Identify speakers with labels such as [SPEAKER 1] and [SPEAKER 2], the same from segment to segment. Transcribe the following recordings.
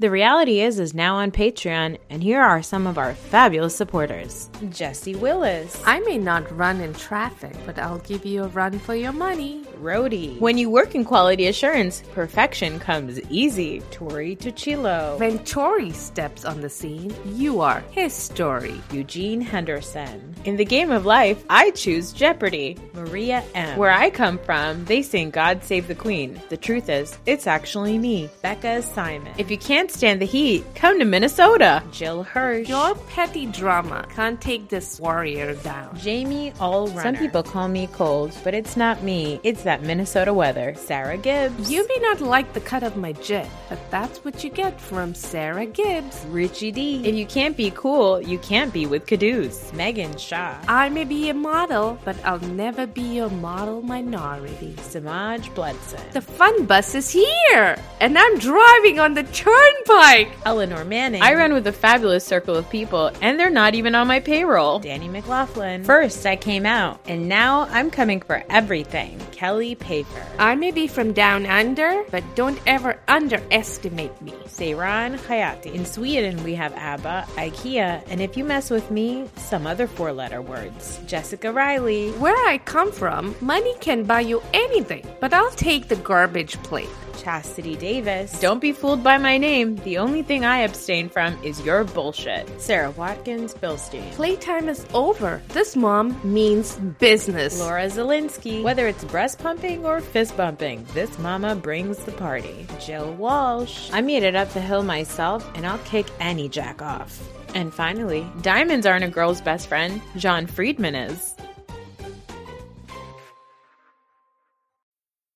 [SPEAKER 1] The reality is is now on Patreon, and here are some of our fabulous supporters. Jesse Willis,
[SPEAKER 2] I may not run in traffic, but I'll give you a run for your money.
[SPEAKER 1] Rody. When you work in quality assurance, perfection comes easy. Tori Tuchilo.
[SPEAKER 2] When Tori steps on the scene, you are his story.
[SPEAKER 1] Eugene Henderson. In the game of life, I choose Jeopardy. Maria M. Where I come from, they sing God Save the Queen. The truth is, it's actually me, Becca Simon. If you can't stand the heat, come to Minnesota. Jill Hirsch.
[SPEAKER 2] Your petty drama can't take this warrior down.
[SPEAKER 1] Jamie Allrunner. Some people call me cold, but it's not me. It's that Minnesota weather. Sarah Gibbs.
[SPEAKER 2] You may not like the cut of my jib, but that's what you get from Sarah Gibbs.
[SPEAKER 1] Richie D. If you can't be cool, you can't be with Caduce. Megan Shaw.
[SPEAKER 2] I may be a model, but I'll never be your model minority.
[SPEAKER 1] Samaj Bledson.
[SPEAKER 2] The fun bus is here, and I'm driving on the
[SPEAKER 1] Eleanor Manning. I run with a fabulous circle of people, and they're not even on my payroll. Danny McLaughlin. First, I came out, and now I'm coming for everything. Kelly Paper.
[SPEAKER 2] I may be from down under, but don't ever underestimate me.
[SPEAKER 1] Seiran Hayati. In Sweden, we have ABBA, IKEA, and if you mess with me, some other four letter words. Jessica Riley.
[SPEAKER 2] Where I come from, money can buy you anything, but I'll take the garbage plate.
[SPEAKER 1] Chastity Davis. Don't be fooled by my name. The only thing I abstain from is your bullshit. Sarah Watkins Bilstein.
[SPEAKER 2] Playtime is over. This mom means business.
[SPEAKER 1] Laura Zelinsky. Whether it's breast pumping or fist bumping, this mama brings the party. Jill Walsh. I made it up the hill myself, and I'll kick any jack off. And finally, diamonds aren't a girl's best friend. John Friedman is.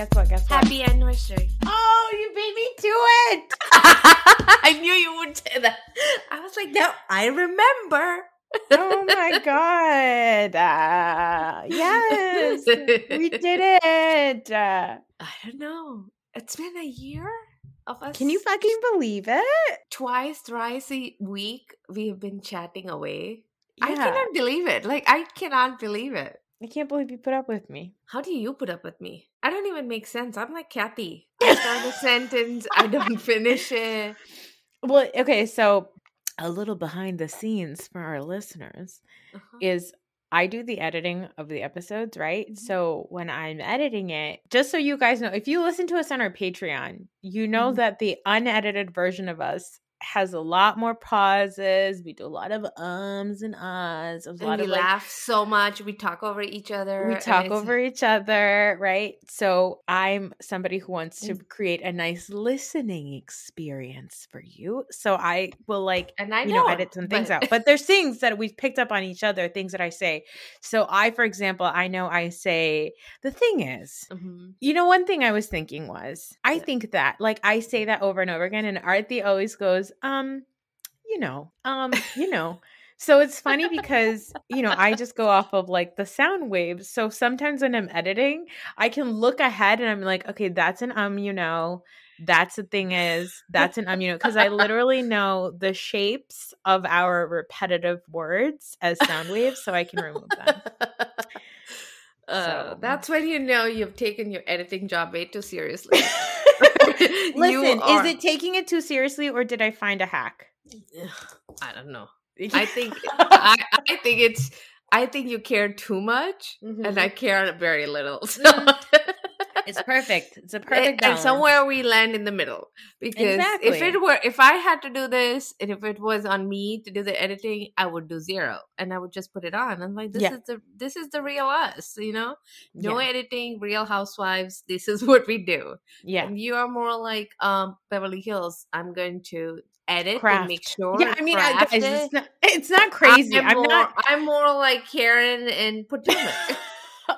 [SPEAKER 1] Guess what? Guess what?
[SPEAKER 2] Happy anniversary.
[SPEAKER 1] Oh, you beat me to it!
[SPEAKER 2] I knew you would say that. I was like, no, I remember.
[SPEAKER 1] oh my god! Uh, yes, we did it. Uh,
[SPEAKER 2] I don't know. It's been a year of us.
[SPEAKER 1] can you fucking believe it?
[SPEAKER 2] twice, thrice a week we have been chatting away. I cannot believe it. Like I cannot believe it.
[SPEAKER 1] I can't believe you put up with me.
[SPEAKER 2] How do you put up with me? I don't even make sense. I'm like Kathy. I start a sentence, I don't finish it.
[SPEAKER 1] Well, okay, so a little behind the scenes for our listeners
[SPEAKER 2] Uh-huh.
[SPEAKER 1] is I do the editing of the episodes, right?
[SPEAKER 2] Mhm.
[SPEAKER 1] So when I'm editing it, just so you guys know, if you listen to us on our Patreon, you know
[SPEAKER 2] Mhm.
[SPEAKER 1] that the unedited version of us has a lot more pauses. We do a lot of ums and ahs. A lot
[SPEAKER 2] we
[SPEAKER 1] of like,
[SPEAKER 2] laugh so much. We talk over each other.
[SPEAKER 1] we talk over each other, right? So I'm somebody who wants to
[SPEAKER 2] Mm.
[SPEAKER 1] create a nice listening experience for you. So I will like
[SPEAKER 2] And I
[SPEAKER 1] you know,
[SPEAKER 2] know,
[SPEAKER 1] edit some things
[SPEAKER 2] but-
[SPEAKER 1] out. But there's things that we've picked up on each other, things that I say. So I, for example, I know I say the thing is,
[SPEAKER 2] Mhm.
[SPEAKER 1] you know, one thing I was thinking was, I
[SPEAKER 2] Yeah.
[SPEAKER 1] think that like I say that over and over again, and Arthi always goes, um, you know, um, you know. So it's funny because, you know, I just go off of like the sound waves. So sometimes when I'm editing, I can look ahead and I'm like, okay, that's an um, you know, that's the thing is, that's an um, you know, because I literally know the shapes of our repetitive words as sound waves, so I can remove them.
[SPEAKER 2] Uh,
[SPEAKER 1] So-
[SPEAKER 2] That's when you know you've taken your editing job way too seriously.
[SPEAKER 1] Listen,
[SPEAKER 2] are-
[SPEAKER 1] is it taking it too seriously or did I find a hack?
[SPEAKER 2] I don't know. I think I, I think it's I think you care too much, and I mm-hmm. care very little. So mm-hmm.
[SPEAKER 1] It's perfect. It's a
[SPEAKER 2] and,
[SPEAKER 1] perfect
[SPEAKER 2] and
[SPEAKER 1] balance.
[SPEAKER 2] somewhere we land in the middle because if it were if i had to do this and if it was on me to do the editing i would do zero and i would just put it on i'm like this
[SPEAKER 1] Yeah.
[SPEAKER 2] is the this is the real us you know no
[SPEAKER 1] yeah.
[SPEAKER 2] editing real housewives this is what we do
[SPEAKER 1] yeah.
[SPEAKER 2] and you are more like um beverly hills i'm going to edit
[SPEAKER 1] Craft.
[SPEAKER 2] and make sure
[SPEAKER 1] Yeah, I mean, I, guys,
[SPEAKER 2] it.
[SPEAKER 1] it's not, it's not crazy.
[SPEAKER 2] I'm,
[SPEAKER 1] I'm,
[SPEAKER 2] more,
[SPEAKER 1] not.
[SPEAKER 2] i'm more like karen and potomac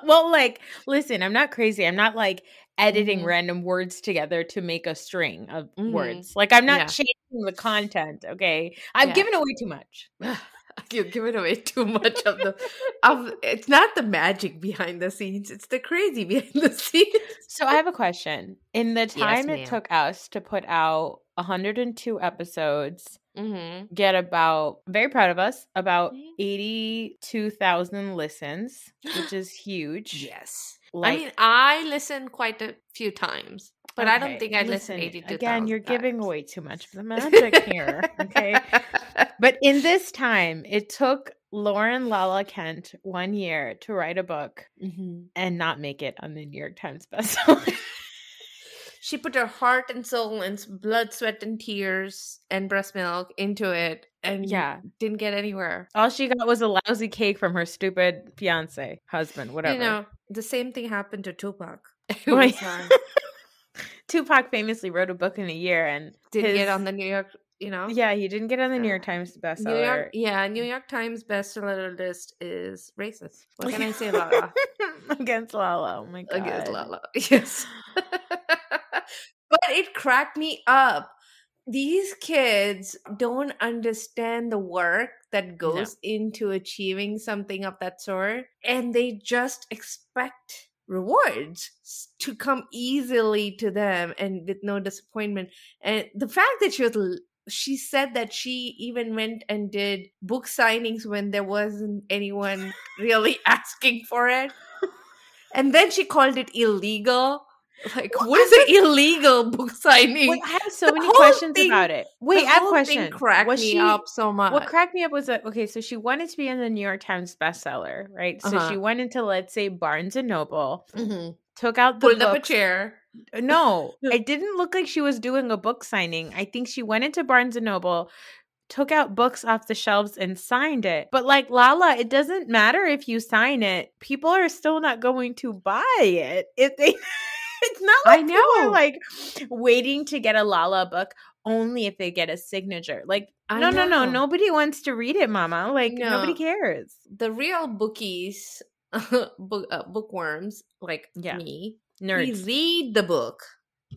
[SPEAKER 1] Well, like, listen, I'm not crazy. I'm not like editing
[SPEAKER 2] Mhm.
[SPEAKER 1] random words together to make a string of
[SPEAKER 2] Mhm.
[SPEAKER 1] words. Like, I'm not
[SPEAKER 2] Yeah.
[SPEAKER 1] changing the content. Okay, I've
[SPEAKER 2] Yeah.
[SPEAKER 1] given away too much.
[SPEAKER 2] You're giving away too much of the of it's not the magic behind the scenes, it's the crazy behind the scenes.
[SPEAKER 1] So I have a question. In the time it took us to put out 102 episodes,
[SPEAKER 2] Mm-hmm.
[SPEAKER 1] get about very proud of us about
[SPEAKER 2] Mhm.
[SPEAKER 1] 82,000 listens, which is huge.
[SPEAKER 2] Yes.
[SPEAKER 1] Like,
[SPEAKER 2] I mean, I listened quite a few times, but I don't think I
[SPEAKER 1] listen,
[SPEAKER 2] listened 82
[SPEAKER 1] Again, you're giving away too much of the magic here. Okay. But in this time, it took Lauren Lala Kent one year to write a book
[SPEAKER 2] Mhm.
[SPEAKER 1] and not make it on the New York Times bestseller.
[SPEAKER 2] She put her heart and soul and blood, sweat, and tears and breast milk into it and
[SPEAKER 1] yeah.
[SPEAKER 2] didn't get anywhere.
[SPEAKER 1] All she got was a lousy cake from her stupid fiance, husband, whatever.
[SPEAKER 2] You know, the same thing happened to Tupac. It
[SPEAKER 1] Right.
[SPEAKER 2] was,
[SPEAKER 1] Tupac famously wrote a book in a year and
[SPEAKER 2] didn't get on the New York, you know?
[SPEAKER 1] Yeah, he didn't get on the New York
[SPEAKER 2] Uh,
[SPEAKER 1] Times
[SPEAKER 2] New
[SPEAKER 1] bestseller.
[SPEAKER 2] York, yeah, New York Times bestseller list is racist. What can I say that?
[SPEAKER 1] Against Lala. Oh my god.
[SPEAKER 2] Against Lala. Yes. But it cracked me up. These kids don't understand the work that goes into achieving something of that sort, and they just expect rewards to come easily to them and with no disappointment. And the fact that she was she said that she even went and did book signings when there wasn't anyone really asking for it. And then she called it illegal. Like,
[SPEAKER 1] Well,
[SPEAKER 2] what
[SPEAKER 1] I
[SPEAKER 2] an illegal book signing?
[SPEAKER 1] Wait, I have so
[SPEAKER 2] The
[SPEAKER 1] many questions
[SPEAKER 2] thing-
[SPEAKER 1] about it. Wait, I have a question.
[SPEAKER 2] Cracked
[SPEAKER 1] was
[SPEAKER 2] me
[SPEAKER 1] she
[SPEAKER 2] up so much.
[SPEAKER 1] what cracked me up was that okay, so she wanted to be in the New York Times bestseller, right? So
[SPEAKER 2] Uh-huh.
[SPEAKER 1] she went into let's say Barnes and Noble,
[SPEAKER 2] Mhm.
[SPEAKER 1] took out the
[SPEAKER 2] Pulled up a chair.
[SPEAKER 1] No, it didn't look like she was doing a book signing. I think she went into Barnes and Noble, took out books off the shelves and signed it. But like Lala, it doesn't matter if you sign it. People are still not going to buy it if they It's not
[SPEAKER 2] I
[SPEAKER 1] like are
[SPEAKER 2] know.
[SPEAKER 1] like waiting to get a Lala book only if they get a signature. Like
[SPEAKER 2] I
[SPEAKER 1] no, no, no, nobody wants to read it, mama. Like nobody cares.
[SPEAKER 2] The real bookies, book, uh, bookworms like
[SPEAKER 1] Yeah.
[SPEAKER 2] me,
[SPEAKER 1] Nerds.
[SPEAKER 2] we read the book.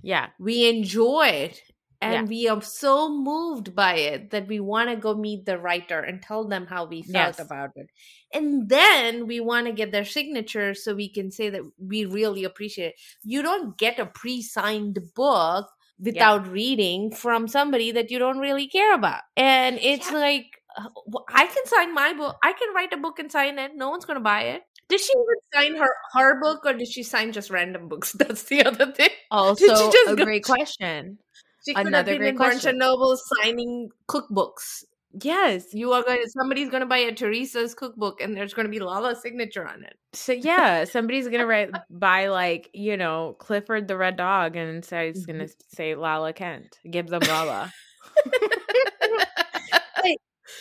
[SPEAKER 1] yeah.
[SPEAKER 2] we enjoy it and
[SPEAKER 1] Yeah.
[SPEAKER 2] we are so moved by it that we want to go meet the writer and tell them how we felt
[SPEAKER 1] Yes.
[SPEAKER 2] about it and then we want to get their signature so we can say that we really appreciate it you don't get a pre-signed book without reading from somebody that you don't really care about and it's
[SPEAKER 1] Yeah.
[SPEAKER 2] like uh, i can sign my book i can write a book and sign it no one's going to buy it did she even sign her her book or did she sign just random books that's the other thing
[SPEAKER 1] Also, a
[SPEAKER 2] go
[SPEAKER 1] great question.
[SPEAKER 2] She could
[SPEAKER 1] Another
[SPEAKER 2] have been
[SPEAKER 1] great
[SPEAKER 2] in Barnes
[SPEAKER 1] question.
[SPEAKER 2] and Noble signing cookbooks.
[SPEAKER 1] Yes.
[SPEAKER 2] You are going. To, somebody's going to buy a Teresa's cookbook, and there's going to be Lala's signature on it.
[SPEAKER 1] So yeah, somebody's gonna write buy like you know Clifford the red dog, and inside it's
[SPEAKER 2] Mm-hmm.
[SPEAKER 1] gonna say Lala Kent. Give them Lala.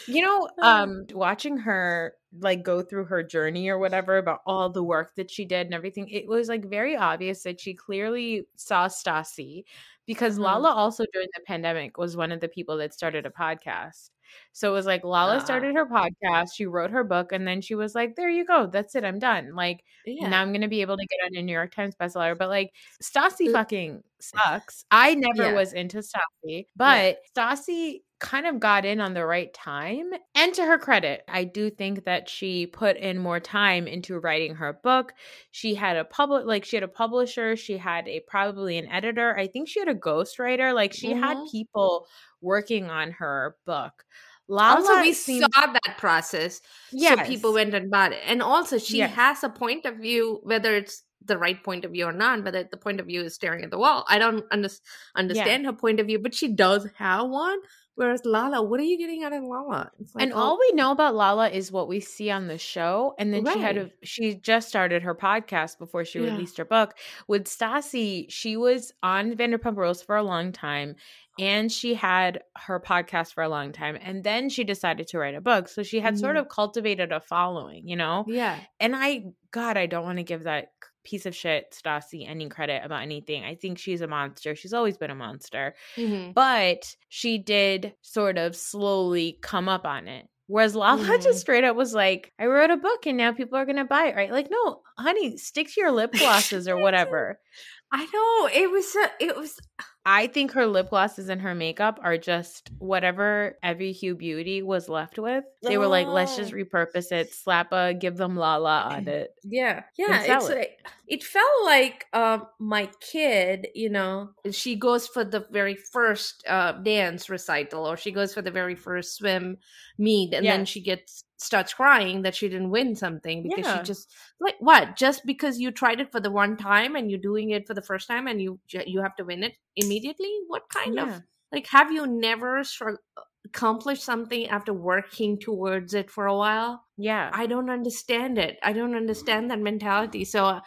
[SPEAKER 1] you know, um, watching her like go through her journey or whatever about all the work that she did and everything, it was like very obvious that she clearly saw Stassi because
[SPEAKER 2] Mhm.
[SPEAKER 1] Lala also during the pandemic was one of the people that started a podcast. So it was like Lala
[SPEAKER 2] Ah.
[SPEAKER 1] started her podcast, she wrote her book, and then she was like, "There you go, that's it, I'm done." Like
[SPEAKER 2] yeah.
[SPEAKER 1] now I'm gonna be able to get on a New York Times bestseller. But like Stassi
[SPEAKER 2] Uh,
[SPEAKER 1] fucking sucks. I never
[SPEAKER 2] Yeah.
[SPEAKER 1] was into Stassi, but Stassi kind of got in on the right time. And to her credit, I do think that she put in more time into writing her book. She had a public like she had a publisher, she had a probably an editor. I think she had a ghostwriter. Like she had
[SPEAKER 2] Mhm.
[SPEAKER 1] people working on her book. Lala
[SPEAKER 2] also, we
[SPEAKER 1] seems-
[SPEAKER 2] saw that process, so people went and bought it. And also, she
[SPEAKER 1] Yes.
[SPEAKER 2] has a point of view, whether it's the right point of view or not, whether the point of view is staring at the wall. I don't under- understand yeah. her point of view, but she does have one. Whereas Lala, what are you getting out of Lala?
[SPEAKER 1] Like, and all we know about Lala is what we see on the show. And then right. she had a, she just started her podcast before she yeah. released her book. With Stassi, she was on Vanderpump Rules for a long time and she had her podcast for a long time and then she decided to write a book so she had mm-hmm. sort of cultivated a following you know
[SPEAKER 2] yeah
[SPEAKER 1] and i god i don't want to give that piece of shit Stassi any credit about anything. I think she's a monster. She's always been a monster. Mm-hmm. But she did sort of slowly come up on it. Whereas Lala mm-hmm. just straight up was like, I wrote a book and now people are going to buy it, right? Like, no, honey, stick to your lip glosses or whatever.
[SPEAKER 2] I know. It was, it was,
[SPEAKER 1] I think her lip glosses and her makeup are just whatever Every Hue Beauty was left with. They were like, let's just oh. repurpose it, slap a, give them Lala on it.
[SPEAKER 2] Yeah, yeah. It's it. A, it felt like um, my kid. You know, she goes for the very first uh, dance recital, or she goes for the very first swim meet, and yes. then she gets starts crying that she didn't win something because yeah. she just like what? Just because you tried it for the one time and you're doing it for the first time and you you have to win it immediately? What kind yeah. of like have you never accomplished something after working towards it for a while?
[SPEAKER 1] Yeah.
[SPEAKER 2] I don't understand it. I don't understand that mentality. So uh,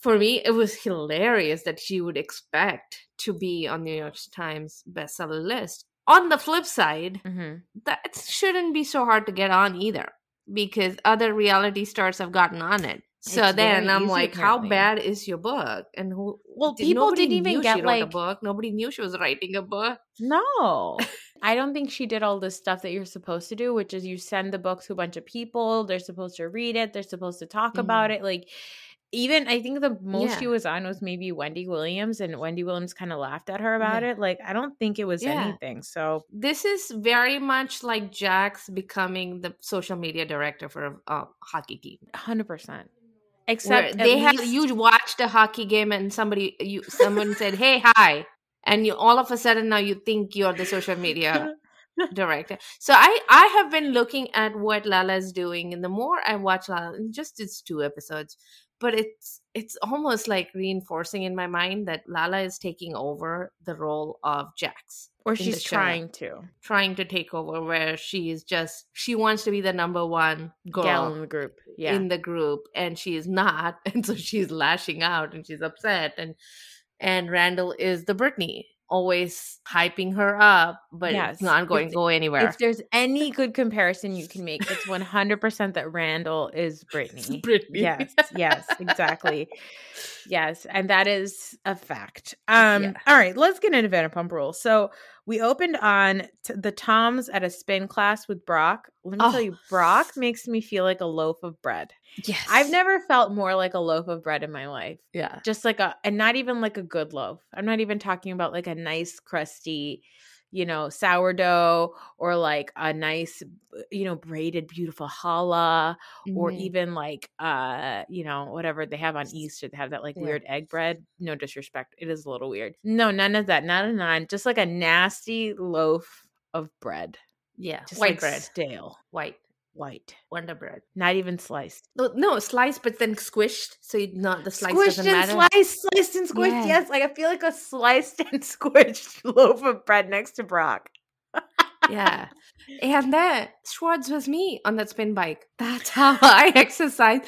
[SPEAKER 2] for me it was hilarious that she would expect to be on the new york times bestseller list on the flip side, mm-hmm. that shouldn't be so hard to get on either because other reality stars have gotten on it. So it's then I'm easy, like, apparently. how bad is your book? And who?
[SPEAKER 1] Well, did, people didn't even get like
[SPEAKER 2] a book. Nobody knew she was writing a book.
[SPEAKER 1] No, I don't think she did all the stuff that you're supposed to do, which is you send the book to a bunch of people. They're supposed to read it. They're supposed to talk mm-hmm. about it. Like even I think the most yeah. she was on was maybe Wendy Williams, and Wendy Williams kind of laughed at her about yeah. it. Like, I don't think it was yeah. anything. So
[SPEAKER 2] this is very much like Jax becoming the social media director for a uh, hockey team.
[SPEAKER 1] Hundred percent. Except
[SPEAKER 2] they have you watched a hockey game and somebody you someone said, "Hey, hi," and you all of a sudden now you think you're the social media director. So I I have been looking at what Lala is doing, and the more I watch Lala, just it's two episodes, but it's it's almost like reinforcing in my mind that Lala is taking over the role of Jax.
[SPEAKER 1] Or she's trying to.
[SPEAKER 2] Trying to take over where she is just she wants to be the number one girl
[SPEAKER 1] in the group. Yeah.
[SPEAKER 2] In the group. And she is not. And so she's lashing out and she's upset. And and Randall is the Brittany always hyping her up, but yes. it's not going to go anywhere.
[SPEAKER 1] If there's any good comparison you can make, it's 100% that Randall is Brittany.
[SPEAKER 2] Brittany.
[SPEAKER 1] Yes, yes, exactly. yes, and that is a fact. Um, yeah. All right, let's get into Vanderpump Rules. So we opened on t- the Toms at a spin class with Brock. Let me oh. tell you, Brock makes me feel like a loaf of bread.
[SPEAKER 2] Yes.
[SPEAKER 1] I've never felt more like a loaf of bread in my life.
[SPEAKER 2] Yeah.
[SPEAKER 1] Just like a, and not even like a good loaf. I'm not even talking about like a nice, crusty, you know, sourdough or like a nice, you know, braided, beautiful challah mm-hmm. or even like, uh, you know, whatever they have on Easter. They have that like yeah. weird egg bread. No disrespect. It is a little weird. No, none of that. Not a none. Just like a nasty loaf of bread.
[SPEAKER 2] Yeah.
[SPEAKER 1] Just white like bread. Stale.
[SPEAKER 2] White
[SPEAKER 1] white
[SPEAKER 2] Wonder Bread.
[SPEAKER 1] Not even sliced.
[SPEAKER 2] No, no, sliced, but then squished. So you not the slice
[SPEAKER 1] squished
[SPEAKER 2] doesn't matter.
[SPEAKER 1] Sliced, sliced and squished. Yes. yes, like I feel like a sliced and squished loaf of bread next to Brock.
[SPEAKER 2] yeah, and that Schwartz was me on that spin bike. That's how I exercise.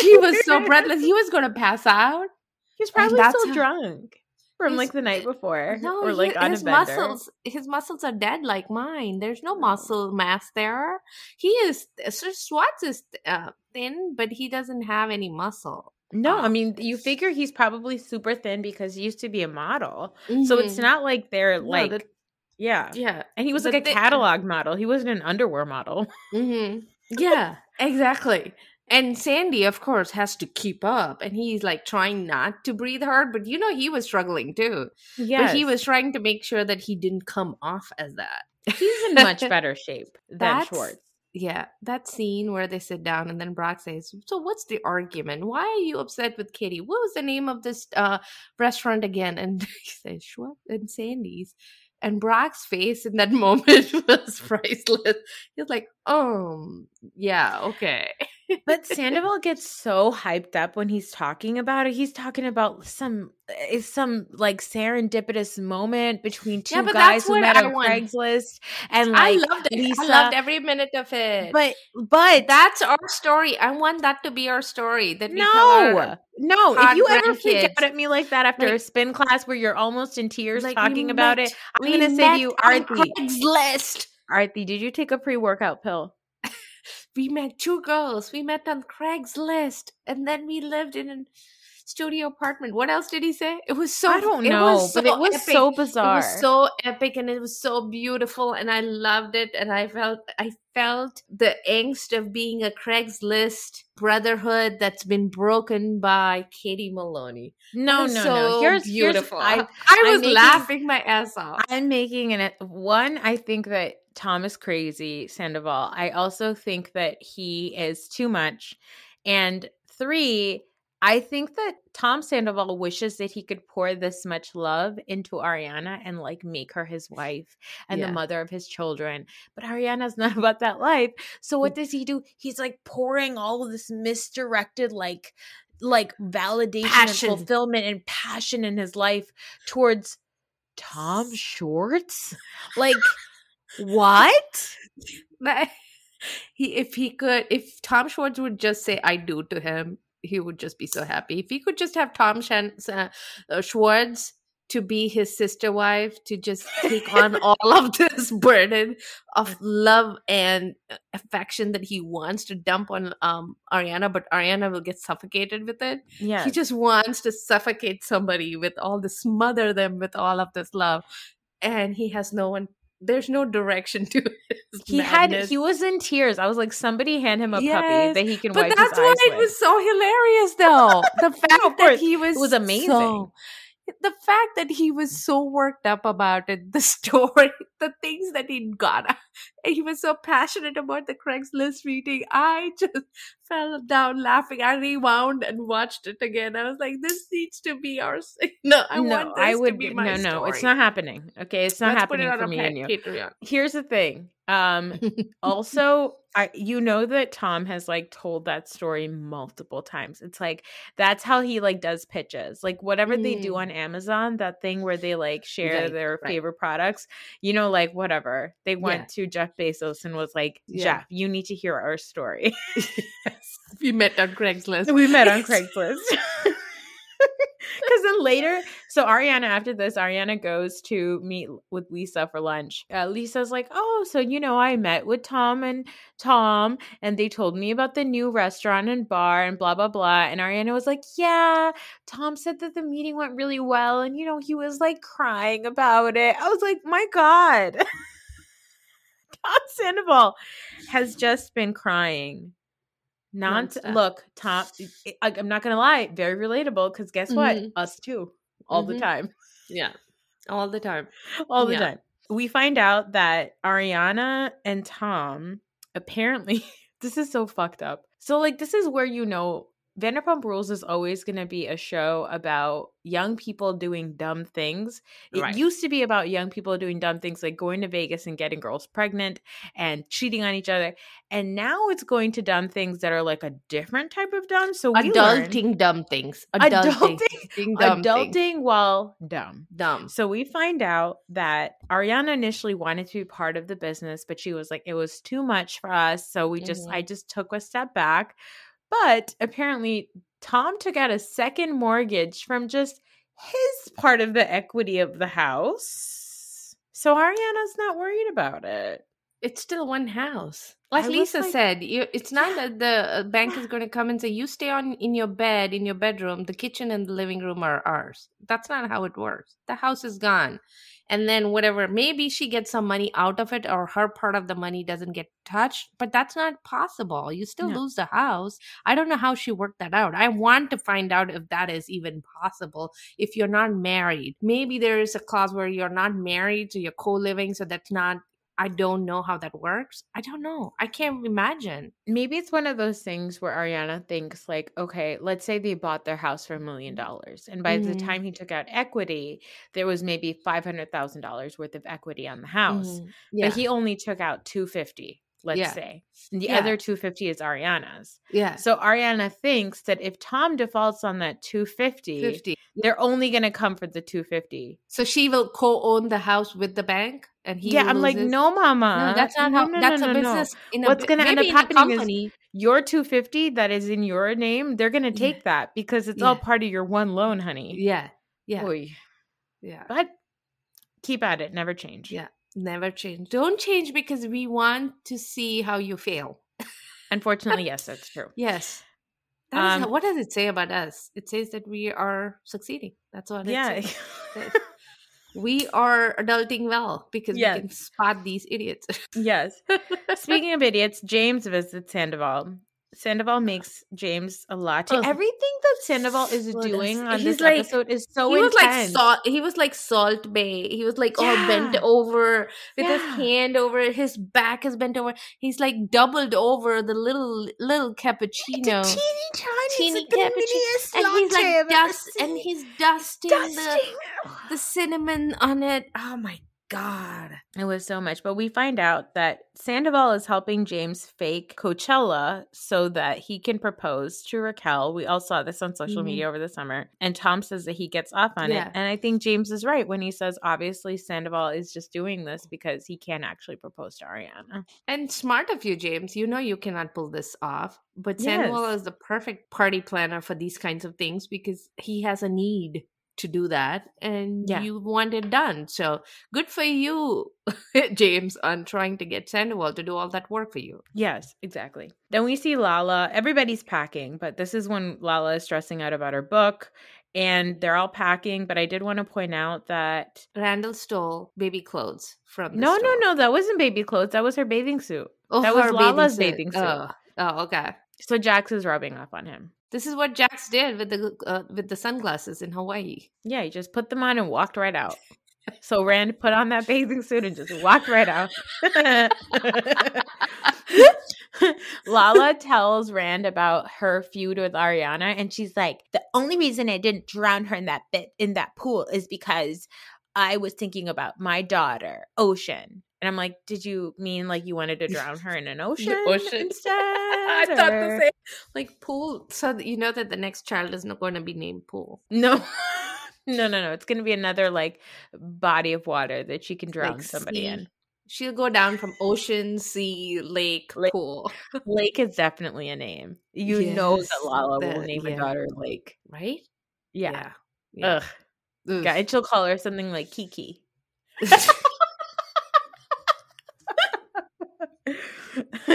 [SPEAKER 2] he was so breathless. He was gonna pass out.
[SPEAKER 1] He was probably still how- drunk from like the night before no, or like
[SPEAKER 2] his, his muscles his muscles are dead like mine there's no muscle mass there he is sir Schwartz is uh, thin but he doesn't have any muscle
[SPEAKER 1] no, um, I mean you figure he's probably super thin because he used to be a model. Mm-hmm. So it's mm-hmm. not like they're no, like the, yeah.
[SPEAKER 2] Yeah.
[SPEAKER 1] And he was like a catalog model. He wasn't an underwear model.
[SPEAKER 2] Mm-hmm. Yeah, exactly. And Sandy, of course, has to keep up, and he's like trying not to breathe hard, but you know he was struggling too. Yeah, but he was trying to make sure that he didn't come off as that.
[SPEAKER 1] He's in much better shape than That's, Schwartz.
[SPEAKER 2] Yeah, that scene where they sit down and then Brock says, "So what's the argument? Why are you upset with Katie? What was the name of this uh, restaurant again?" And he says, "Schwartz and Sandy's." And Brock's face in that moment was priceless. He's like, "Um, yeah, okay."
[SPEAKER 1] But Sandoval gets so hyped up when he's talking about it. He's talking about some is some like serendipitous moment between two yeah, guys who met I on want. Craigslist, and like I
[SPEAKER 2] loved it. Lisa, I loved every minute of it.
[SPEAKER 1] But but
[SPEAKER 2] that's our story. I want that to be our story. That
[SPEAKER 1] no, no. If you ever freak out at me like that after like, a spin class where you're almost in tears like talking about met, it, I'm gonna say to you, Arti.
[SPEAKER 2] Craigslist.
[SPEAKER 1] Arti, did you take a pre workout pill?
[SPEAKER 2] We met two girls. We met on Craigslist, and then we lived in a studio apartment. What else did he say? It was so
[SPEAKER 1] I don't know, so but it was
[SPEAKER 2] epic.
[SPEAKER 1] so bizarre.
[SPEAKER 2] It was so epic, and it was so beautiful, and I loved it. And I felt I felt the angst of being a Craigslist brotherhood that's been broken by Katie Maloney.
[SPEAKER 1] No, no, so no.
[SPEAKER 2] Here's beautiful. Here's, I, I was making, laughing my ass off.
[SPEAKER 1] I'm making an one. I think that Tom is crazy, Sandoval. I also think that he is too much. And three, I think that Tom Sandoval wishes that he could pour this much love into Ariana and like make her his wife and yeah. the mother of his children. But Ariana's not about that life. So what does he do? He's like pouring all of this misdirected like like validation passion. and fulfillment and passion in his life towards Tom Schwartz? Like what?
[SPEAKER 2] he if he could if Tom Schwartz would just say I do to him, he would just be so happy. If he could just have Tom Shan- uh, Schwartz to be his sister wife to just take on all of this burden of love and affection that he wants to dump on um, Ariana, but Ariana will get suffocated with it. Yeah, he just wants to suffocate somebody with all this, smother them with all of this love, and he has no one there's no direction to it.
[SPEAKER 1] He madness. had he was in tears. I was like, somebody hand him a yes, puppy that he can but
[SPEAKER 2] wipe that's why it was so hilarious though. The fact no, that he was
[SPEAKER 1] it was amazing. So,
[SPEAKER 2] the fact that he was so worked up about it, the story, the things that he got, he was so passionate about the Craigslist meeting. I just fell down laughing. I rewound and watched it again. I was like, "This needs to be our no." I no, want this I would to be my no, no.
[SPEAKER 1] It's not happening. Okay, it's not Let's happening for me and you. Patreon. Here's the thing. Um, also, I you know that Tom has like told that story multiple times. It's like that's how he like does pitches. Like whatever mm. they do mm. on Amazon, that thing where they like share right, their right. favorite products. You know, like whatever they went yeah. to Jeff Bezos and was like, yeah. Jeff, you need to hear our story.
[SPEAKER 2] yes. We met on Craigslist.
[SPEAKER 1] We met on Craigslist. Because then later, so Ariana, after this, Ariana goes to meet with Lisa for lunch. Uh, Lisa's like, Oh, so you know, I met with Tom and Tom, and they told me about the new restaurant and bar and blah, blah, blah. And Ariana was like, Yeah, Tom said that the meeting went really well. And, you know, he was like crying about it. I was like, My God. Tom Sandoval has just been crying not look, Tom. I'm not gonna lie, very relatable. Because guess what? Mm-hmm. Us too, all mm-hmm. the time.
[SPEAKER 2] Yeah, all the time,
[SPEAKER 1] all the yeah. time. We find out that Ariana and Tom apparently this is so fucked up. So like this is where you know Vanderpump Rules is always going to be a show about young people doing dumb things. It right. used to be about young people doing dumb things like going to Vegas and getting girls pregnant and cheating on each other. And now it's going to dumb things that are like a different type of dumb. So we
[SPEAKER 2] adulting learn, dumb things. Adulting,
[SPEAKER 1] adulting, dumb adulting things. while dumb.
[SPEAKER 2] Dumb.
[SPEAKER 1] So we find out that Ariana initially wanted to be part of the business, but she was like, it was too much for us. So we just, mm-hmm. I just took a step back but apparently, Tom took out a second mortgage from just his part of the equity of the house. So Ariana's not worried about it.
[SPEAKER 2] It's still one house. Like I Lisa like, said, you, it's not that the uh, bank is going to come and say, you stay on in your bed, in your bedroom, the kitchen and the living room are ours. That's not how it works. The house is gone and then whatever maybe she gets some money out of it or her part of the money doesn't get touched but that's not possible. You still no. lose the house. I don't know how she worked that out. I want to find out if that is even possible if you're not married. Maybe there is a clause where you're not married so you're co-living so that's not I don't know how that works. I don't know. I can't imagine.
[SPEAKER 1] Maybe it's one of those things where Ariana thinks, like, okay, let's say they bought their house for a million dollars. And by mm-hmm. the time he took out equity, there was maybe $500,000 worth of equity on the house. Mm-hmm. Yeah. But he only took out 250 let's
[SPEAKER 2] Yeah.
[SPEAKER 1] say. And the
[SPEAKER 2] Yeah.
[SPEAKER 1] other 250 is Ariana's.
[SPEAKER 2] Yeah.
[SPEAKER 1] So Ariana thinks that if Tom defaults on that 250,
[SPEAKER 2] 50.
[SPEAKER 1] they're only going to come for the 250.
[SPEAKER 2] So she will co-own the house with the bank, and he.
[SPEAKER 1] yeah, I'm like, no, mama.
[SPEAKER 2] no, that's not
[SPEAKER 1] No,
[SPEAKER 2] how.
[SPEAKER 1] no,
[SPEAKER 2] that's
[SPEAKER 1] no,
[SPEAKER 2] a
[SPEAKER 1] no, no.
[SPEAKER 2] business. In a
[SPEAKER 1] What's gonna end up happening is Your 250 that is in your name, they're going to
[SPEAKER 2] Yeah.
[SPEAKER 1] take that because it's all part of your one loan, honey.
[SPEAKER 2] Yeah, yeah,
[SPEAKER 1] Oy.
[SPEAKER 2] yeah.
[SPEAKER 1] But keep at it, never change.
[SPEAKER 2] Yeah. Never change. Don't change because we want to see how you fail.
[SPEAKER 1] Unfortunately, yes, that's true.
[SPEAKER 2] Yes. That
[SPEAKER 1] Um,
[SPEAKER 2] how- what does it say about us? It says that we are succeeding. That's what it
[SPEAKER 1] Yeah.
[SPEAKER 2] says. We are adulting well because
[SPEAKER 1] Yes.
[SPEAKER 2] we can spot these idiots.
[SPEAKER 1] yes. Speaking of idiots, James visits Sandoval. Sandoval makes James a latte.
[SPEAKER 2] Ugh.
[SPEAKER 1] Everything that Sandoval is
[SPEAKER 2] So
[SPEAKER 1] doing on this
[SPEAKER 2] like-
[SPEAKER 1] episode is so
[SPEAKER 2] he was like salt. He was like Salt Bae. He was like all bent over with his hand over. His back is bent over. He's like doubled over the little little cappuccino. teeny tiny teeny cappuccino, and he's like dust, and he's dusting, the the cinnamon on it. Oh my god!
[SPEAKER 1] It was so much. But we find out that Sandoval is helping James fake Coachella so that he can propose to Raquel. We all saw this on social
[SPEAKER 2] Mhm.
[SPEAKER 1] media over the summer. And Tom says that he gets off on
[SPEAKER 2] Yeah.
[SPEAKER 1] it. And I think James is right when he says, obviously, Sandoval is just doing this because he can't actually propose to Ariana.
[SPEAKER 2] And smart of you, James. You know you cannot pull this off, but Samuel
[SPEAKER 1] Yes.
[SPEAKER 2] is the perfect party planner for these kinds of things because he has a need to do that, and
[SPEAKER 1] Yeah.
[SPEAKER 2] you want it done. So good for you, James, on trying to get Sandoval to do all that work for you.
[SPEAKER 1] Yes, exactly. Then we see Lala. Everybody's packing, but this is when Lala is stressing out about her book. And they're all packing, but I did want to point out that
[SPEAKER 2] Randall stole baby clothes from
[SPEAKER 1] no, no,
[SPEAKER 2] store.
[SPEAKER 1] no, that wasn't baby clothes. That was her bathing suit.
[SPEAKER 2] Oh,
[SPEAKER 1] That was Lala's
[SPEAKER 2] suit.
[SPEAKER 1] bathing suit.
[SPEAKER 2] Oh, oh, okay.
[SPEAKER 1] So Jax is rubbing off on him.
[SPEAKER 2] This is what Jax did with the uh, with the sunglasses in Hawaii.
[SPEAKER 1] Yeah, he just put them on and walked right out. So Rand put on that bathing suit and just walked right out. Lala tells Rand about her feud with Ariana, and she's like, "The only reason I didn't drown her in that bit in that pool is because I was thinking about my daughter, Ocean." And I'm like, "Did you mean like you wanted to drown her in an ocean,
[SPEAKER 2] ocean.
[SPEAKER 1] instead?"
[SPEAKER 2] I thought the same. Like pool, so that you know that the next child is not going to be named Pool.
[SPEAKER 1] No. No, no, no. It's going to be another like body of water that she can drown
[SPEAKER 2] Like
[SPEAKER 1] somebody
[SPEAKER 2] sea.
[SPEAKER 1] in.
[SPEAKER 2] She'll go down from ocean, sea, lake,
[SPEAKER 1] Lake.
[SPEAKER 2] pool,
[SPEAKER 1] Lake is definitely a name. You know that Lala will name
[SPEAKER 2] yeah.
[SPEAKER 1] a daughter Lake.
[SPEAKER 2] right?
[SPEAKER 1] Yeah.
[SPEAKER 2] Yeah.
[SPEAKER 1] Ugh.
[SPEAKER 2] Ugh.
[SPEAKER 1] Yeah, and she'll call her something like Kiki.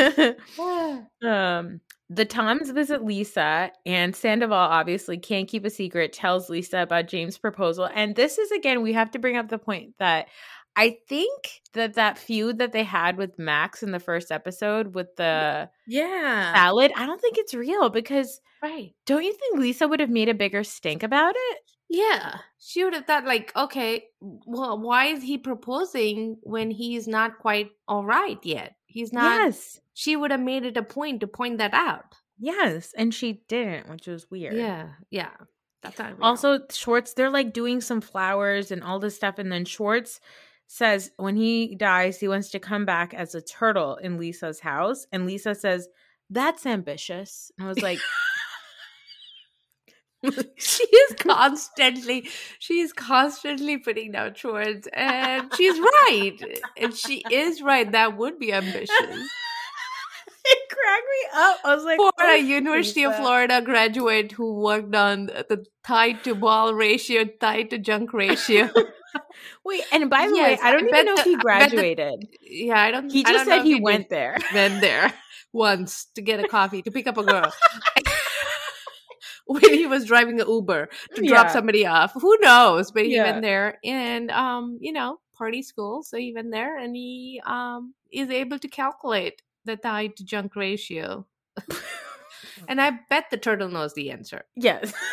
[SPEAKER 1] um the Toms visit Lisa, and Sandoval obviously can't keep a secret, tells Lisa about James' proposal. And this is again, we have to bring up the point that I think that that feud that they had with Max in the first episode with the
[SPEAKER 2] yeah.
[SPEAKER 1] salad, I don't think it's real because
[SPEAKER 2] Right.
[SPEAKER 1] don't you think Lisa would have made a bigger stink about it?
[SPEAKER 2] Yeah. She would have thought, like, okay, well, why is he proposing when he's not quite all right yet? He's not.
[SPEAKER 1] yes.
[SPEAKER 2] She would have made it a point to point that out.
[SPEAKER 1] Yes. And she didn't, which was weird.
[SPEAKER 2] Yeah. Yeah. That's not.
[SPEAKER 1] Also, Schwartz, they're like doing some flowers and all this stuff. And then Schwartz says when he dies, he wants to come back as a turtle in Lisa's house. And Lisa says, That's ambitious. And I was like,
[SPEAKER 2] she is constantly she is constantly putting down Schwartz and she's right and she is right that would be ambitious
[SPEAKER 1] It cracked me up. I was like,
[SPEAKER 2] for
[SPEAKER 1] "Oh,
[SPEAKER 2] a university of florida graduate who worked on the tide to ball ratio tide to junk ratio
[SPEAKER 1] Wait, and by the
[SPEAKER 2] Yes,
[SPEAKER 1] way, I don't
[SPEAKER 2] I
[SPEAKER 1] even know if he
[SPEAKER 2] bet the-
[SPEAKER 1] graduated.
[SPEAKER 2] yeah i don't
[SPEAKER 1] He just
[SPEAKER 2] don't
[SPEAKER 1] said he
[SPEAKER 2] did.
[SPEAKER 1] went there.
[SPEAKER 2] went there once to get a coffee to pick up a girl when he was driving an uber to drop somebody off who knows but he
[SPEAKER 1] Yeah.
[SPEAKER 2] went there and um you know party school so he went there and he um is able to calculate the tide to junk ratio and i bet the turtle knows the answer
[SPEAKER 1] Yes.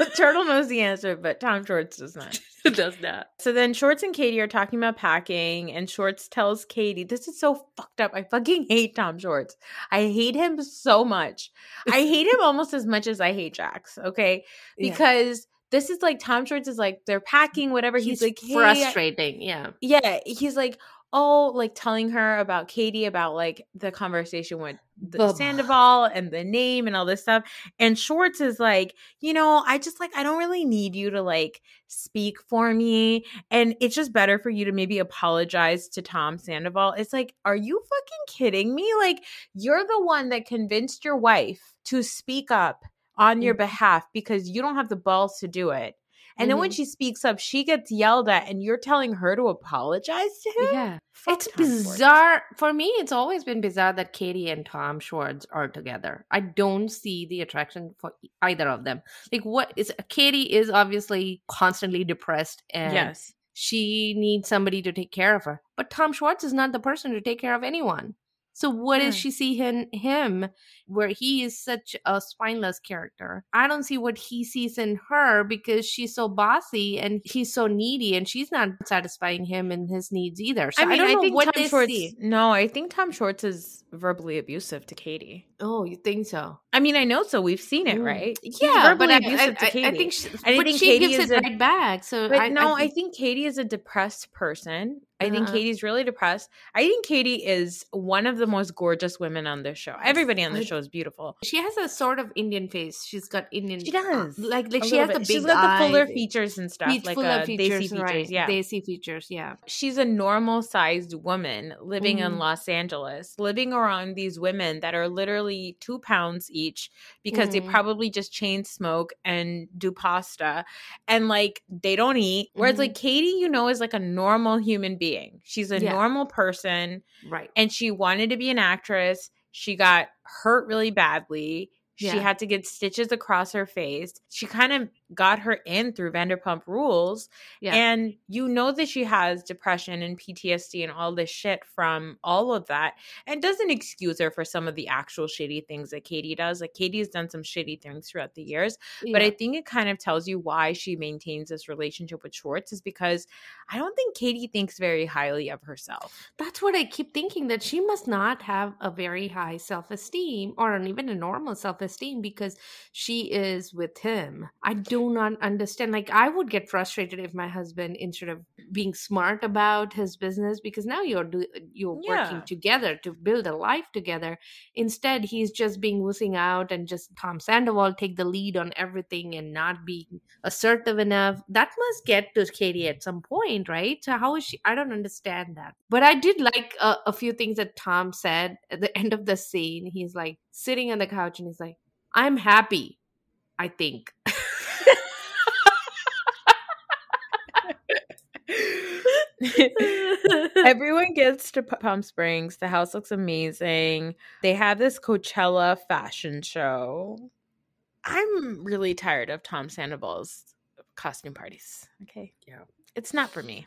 [SPEAKER 1] The turtle knows the answer, but Tom Schwartz does not.
[SPEAKER 2] does not
[SPEAKER 1] So then Schwartz and Katie are talking about packing, and Schwartz tells Katie, This is so fucked up. I fucking hate Tom Schwartz. I hate him so much. I hate him almost as much as I hate Jax, okay?
[SPEAKER 2] Yeah.
[SPEAKER 1] Because this is like Tom Schwartz is like, they're packing, whatever. He's,
[SPEAKER 2] he's
[SPEAKER 1] like, hey,
[SPEAKER 2] frustrating yeah
[SPEAKER 1] yeah, he's like, oh, like telling her about Katie about like the conversation with the Sandoval and the name and all this stuff. And Schwartz is like, you know, I just like, I don't really need you to like speak for me. And it's just better for you to maybe apologize to Tom Sandoval. It's like, are you fucking kidding me? Like, you're the one that convinced your wife to speak up on your mm. behalf because you don't have the balls to do it. And mm-hmm. then when mm-hmm. she speaks up, she gets yelled at, and you're telling her to apologize to him?
[SPEAKER 2] Yeah. Fuck it's Tom bizarre. Schwartz. For me, it's always been bizarre that Katie and Tom Schwartz are together. I don't see the attraction for either of them. Like, what is Katie is obviously constantly depressed and yes. she needs somebody to take care of her. But Tom Schwartz is not the person to take care of anyone. So what yeah. does she see in him where he is such a spineless character? I don't see what he sees in her because she's so bossy and he's so needy and she's not satisfying him and his needs either. So I, mean, I don't I know what
[SPEAKER 1] Tom Schwartz,
[SPEAKER 2] see.
[SPEAKER 1] No, I think Tom Schwartz is verbally abusive to Katie.
[SPEAKER 2] Oh, you think so?
[SPEAKER 1] I mean, I know so. We've seen it, mm. right?
[SPEAKER 2] Yeah, but I, I, I, think she, I think she Katie gives it a, right back. So
[SPEAKER 1] but no, I, think Katie is a depressed person I think uh-huh. Katie's really depressed. I think Katie is one of the most gorgeous women on this show. Everybody on the show is beautiful.
[SPEAKER 2] She has a sort of Indian face. She's got Indian.
[SPEAKER 1] She does.
[SPEAKER 2] Like like she has bit. the big She's got
[SPEAKER 1] the fuller features and stuff.
[SPEAKER 2] like fuller uh, features, features, right. Yeah, Desi features. Yeah.
[SPEAKER 1] She's a normal sized woman living mm. in Los Angeles, living around these women that are literally two pounds each because mm. they probably just chain smoke and do pasta, and like they don't eat. Whereas mm. like Katie, you know, is like a normal human being being. She's a yeah. normal person.
[SPEAKER 2] Right.
[SPEAKER 1] And she wanted to be an actress. She got hurt really badly. Yeah. She had to get stitches across her face. She kind of got her in through Vanderpump Rules. Yeah. And you know that she has depression and PTSD and all this shit from all of that. And doesn't excuse her for some of the actual shitty things that Katie does. Like Katie has done some shitty things throughout the years. Yeah. But I think it kind of tells you why she maintains this relationship with Schwartz is because I don't think Katie thinks very highly of herself.
[SPEAKER 2] That's what I keep thinking that she must not have a very high self esteem or even a normal self esteem because she is with him. I do not understand. Like, I would get frustrated if my husband, instead of being smart about his business, because now you're do, you're yeah. working together to build a life together. Instead, he's just being wussing out and just Tom Sandoval take the lead on everything and not being assertive enough. That must get to Katie at some point, right? So how is she? I don't understand that. But I did like a, a few things that Tom said at the end of the scene. He's like sitting on the couch and he's like, "I'm happy." I think.
[SPEAKER 1] Everyone gets to Palm Springs. The house looks amazing. They have this Coachella fashion show. I'm really tired of Tom Sandoval's costume parties. Okay.
[SPEAKER 2] Yeah.
[SPEAKER 1] It's not for me.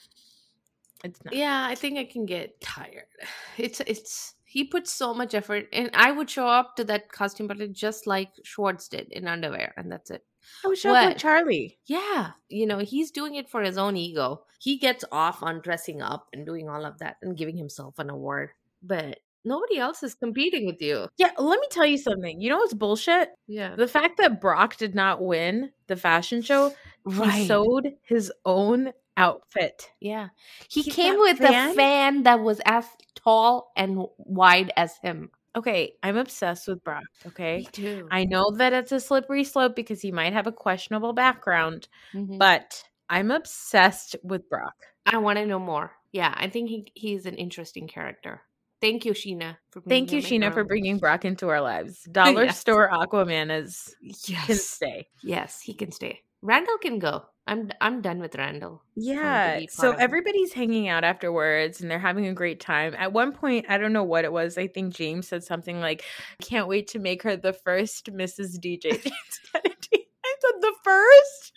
[SPEAKER 2] It's not. Yeah, I think I can get tired. It's it's he puts so much effort and I would show up to that costume party just like Schwartz did in underwear and that's it.
[SPEAKER 1] I was shocked with Charlie.
[SPEAKER 2] Yeah. You know, he's doing it for his own ego. He gets off on dressing up and doing all of that and giving himself an award. But nobody else is competing with you.
[SPEAKER 1] Yeah, let me tell you something. You know what's bullshit?
[SPEAKER 2] Yeah.
[SPEAKER 1] The fact that Brock did not win the fashion show, right. he sewed his own outfit.
[SPEAKER 2] Yeah. He He's came with fan? a fan that was as tall and wide as him.
[SPEAKER 1] Okay, I'm obsessed with Brock. Okay,
[SPEAKER 2] Me too.
[SPEAKER 1] I know that it's a slippery slope because he might have a questionable background, mm-hmm. but I'm obsessed with Brock.
[SPEAKER 2] I want to know more. Yeah, I think he he's an interesting character. Thank you, Scheana.
[SPEAKER 1] Thank you, Scheana, for bringing Brock into our lives. Dollar yes. store Aquaman is
[SPEAKER 2] yes.
[SPEAKER 1] can stay.
[SPEAKER 2] Yes, he can stay. Randall can go. I'm I'm done with Randall.
[SPEAKER 1] Yeah. So everybody's hanging out afterwards and they're having a great time. At one point, I don't know what it was. I think James said something like, "Can't wait to make her the first Mrs. DJ James Kennedy." I said the first.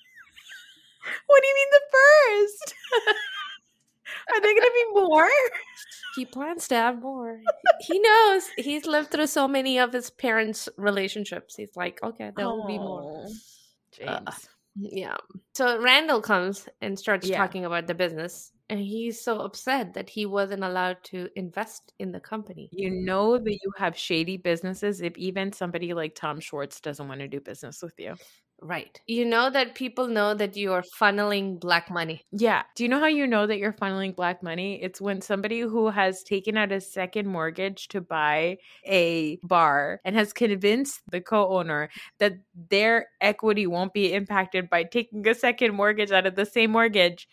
[SPEAKER 1] what do you mean the first? Are there going to be more?
[SPEAKER 2] He plans to have more. he knows he's lived through so many of his parents' relationships. He's like, okay, there will be more.
[SPEAKER 1] James. Uh,
[SPEAKER 2] yeah. So Randall comes and starts yeah. talking about the business, and he's so upset that he wasn't allowed to invest in the company.
[SPEAKER 1] You know that you have shady businesses if even somebody like Tom Schwartz doesn't want to do business with you.
[SPEAKER 2] Right. You know that people know that you are funneling black money.
[SPEAKER 1] Yeah. Do you know how you know that you're funneling black money? It's when somebody who has taken out a second mortgage to buy a bar and has convinced the co owner that their equity won't be impacted by taking a second mortgage out of the same mortgage.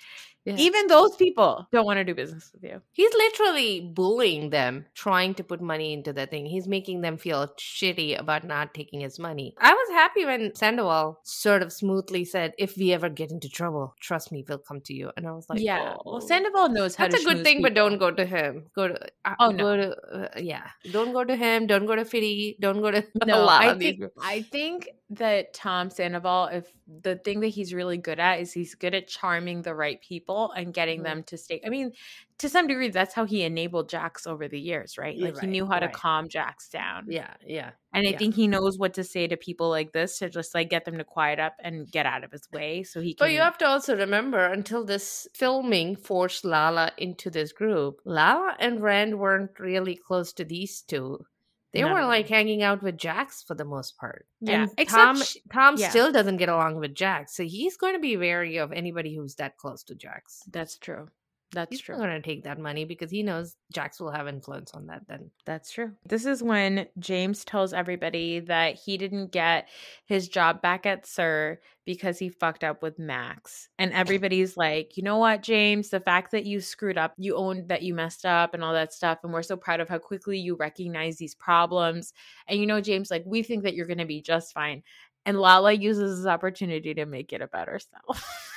[SPEAKER 1] Yeah. Even those people don't want to do business with you.
[SPEAKER 2] He's literally bullying them, trying to put money into the thing. He's making them feel shitty about not taking his money. I was happy when Sandoval sort of smoothly said, "If we ever get into trouble, trust me, we'll come to you." And I was like,
[SPEAKER 1] "Yeah, oh. well, Sandoval knows how." To.
[SPEAKER 2] That's a good thing,
[SPEAKER 1] people.
[SPEAKER 2] but don't go to him. Go to uh, oh no, to, uh, yeah, don't go to him. Don't go to Fitty. Don't go to
[SPEAKER 1] no. I think I think that Tom Sandoval, if the thing that he's really good at is he's good at charming the right people and getting mm-hmm. them to stay. I mean, to some degree, that's how he enabled Jax over the years, right? Like right, he knew how right. to calm Jax down.
[SPEAKER 2] Yeah, yeah.
[SPEAKER 1] And I
[SPEAKER 2] yeah.
[SPEAKER 1] think he knows what to say to people like this to just like get them to quiet up and get out of his way so he can.
[SPEAKER 2] But you have to also remember until this filming forced Lala into this group, Lala and Rand weren't really close to these two they were like hanging out with Jax for the most part. Yeah. And Except Tom she, Tom yeah. still doesn't get along with Jax. So he's going to be wary of anybody who's that close to Jax.
[SPEAKER 1] That's true. That's
[SPEAKER 2] He's
[SPEAKER 1] true.
[SPEAKER 2] He's going to take that money because he knows Jax will have influence on that then.
[SPEAKER 1] That's true. This is when James tells everybody that he didn't get his job back at SUR because he fucked up with Max. And everybody's like, you know what, James? The fact that you screwed up, you owned that you messed up and all that stuff. And we're so proud of how quickly you recognize these problems. And you know, James, like, we think that you're going to be just fine. And Lala uses this opportunity to make it about herself.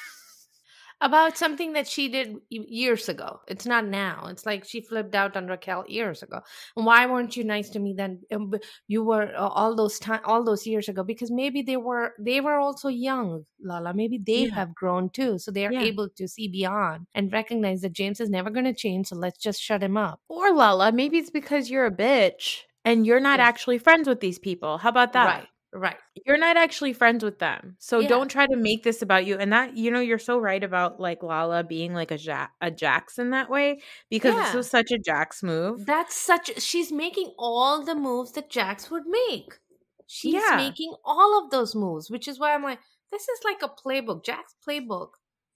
[SPEAKER 2] about something that she did years ago. It's not now. It's like she flipped out on Raquel years ago. And why weren't you nice to me then? You were uh, all those time, all those years ago, because maybe they were they were also young, Lala. Maybe they yeah. have grown too, so they are yeah. able to see beyond and recognize that James is never going to change. So let's just shut him up.
[SPEAKER 1] Or Lala, maybe it's because you're a bitch and you're not yes. actually friends with these people. How about that?
[SPEAKER 2] Right. Right.
[SPEAKER 1] You're not actually friends with them. So yeah. don't try to make this about you. And that, you know, you're so right about like Lala being like a ja- a Jackson that way because yeah. this was such a Jax move.
[SPEAKER 2] That's such she's making all the moves that Jax would make. She's yeah. making all of those moves, which is why I'm like, this is like a playbook, Jax playbook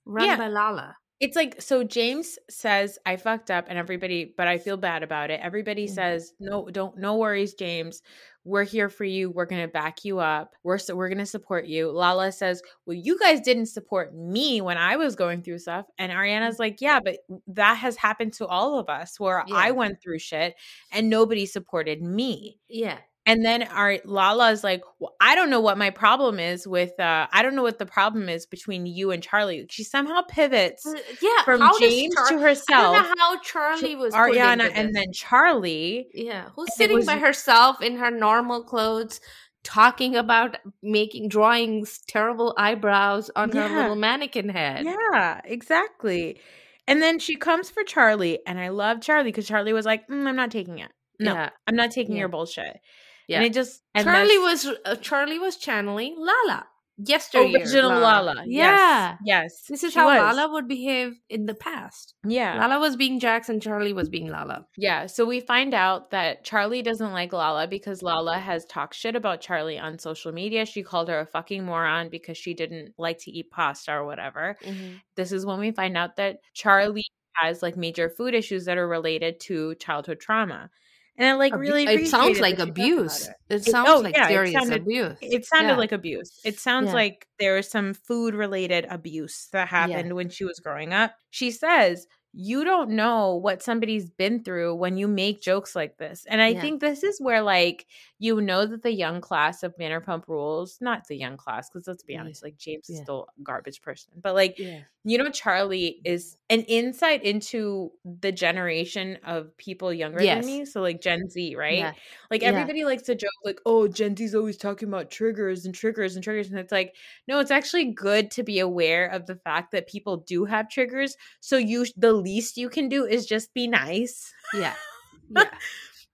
[SPEAKER 2] run by Lala.
[SPEAKER 1] It's like so James says I fucked up and everybody but I feel bad about it. Everybody mm-hmm. says no don't no worries James we're here for you. We're going to back you up. We're so we're going to support you. Lala says, "Well, you guys didn't support me when I was going through stuff." And mm-hmm. Ariana's like, "Yeah, but that has happened to all of us where yeah. I went through shit and nobody supported me."
[SPEAKER 2] Yeah.
[SPEAKER 1] And then our Lala is like, well, I don't know what my problem is with uh I don't know what the problem is between you and Charlie. She somehow pivots uh,
[SPEAKER 2] yeah,
[SPEAKER 1] from James Char- to herself.
[SPEAKER 2] I don't know how Charlie was
[SPEAKER 1] Ariana and then Charlie.
[SPEAKER 2] Yeah. Who's sitting was, by herself in her normal clothes talking about making drawings terrible eyebrows on yeah. her little mannequin head.
[SPEAKER 1] Yeah, exactly. And then she comes for Charlie, and I love Charlie because Charlie was like, mm, "I'm not taking it. No, yeah. I'm not taking yeah. your bullshit." Yeah. And it just
[SPEAKER 2] and Charlie was uh, Charlie was channeling Lala yesterday.
[SPEAKER 1] Original Lala. Lala. Yeah. Yes. yes.
[SPEAKER 2] This is how was. Lala would behave in the past.
[SPEAKER 1] Yeah.
[SPEAKER 2] Lala was being Jackson, Charlie was being Lala.
[SPEAKER 1] Yeah. So we find out that Charlie doesn't like Lala because Lala has talked shit about Charlie on social media. She called her a fucking moron because she didn't like to eat pasta or whatever. Mm-hmm. This is when we find out that Charlie has like major food issues that are related to childhood trauma. And I like really
[SPEAKER 2] it sounds like abuse. It. it. sounds oh, like yeah, serious
[SPEAKER 1] it sounded,
[SPEAKER 2] abuse.
[SPEAKER 1] It sounded yeah. like abuse. It sounds yeah. like there was some food related abuse that happened when she was growing up. She says you don't know what somebody's been through when you make jokes like this. And I yeah. think this is where, like, you know that the young class of Vanderpump Rules, not the young class, because let's be honest, like, James yeah. is still a garbage person, but like, yeah. you know, Charlie is an insight into the generation of people younger yes. than me. So, like, Gen Z, right? Like, everybody likes to joke, like, oh, Gen Z's always talking about triggers and triggers and triggers. And it's like, no, it's actually good to be aware of the fact that people do have triggers. So, you, the least you can do is just be nice.
[SPEAKER 2] Yeah. Yeah.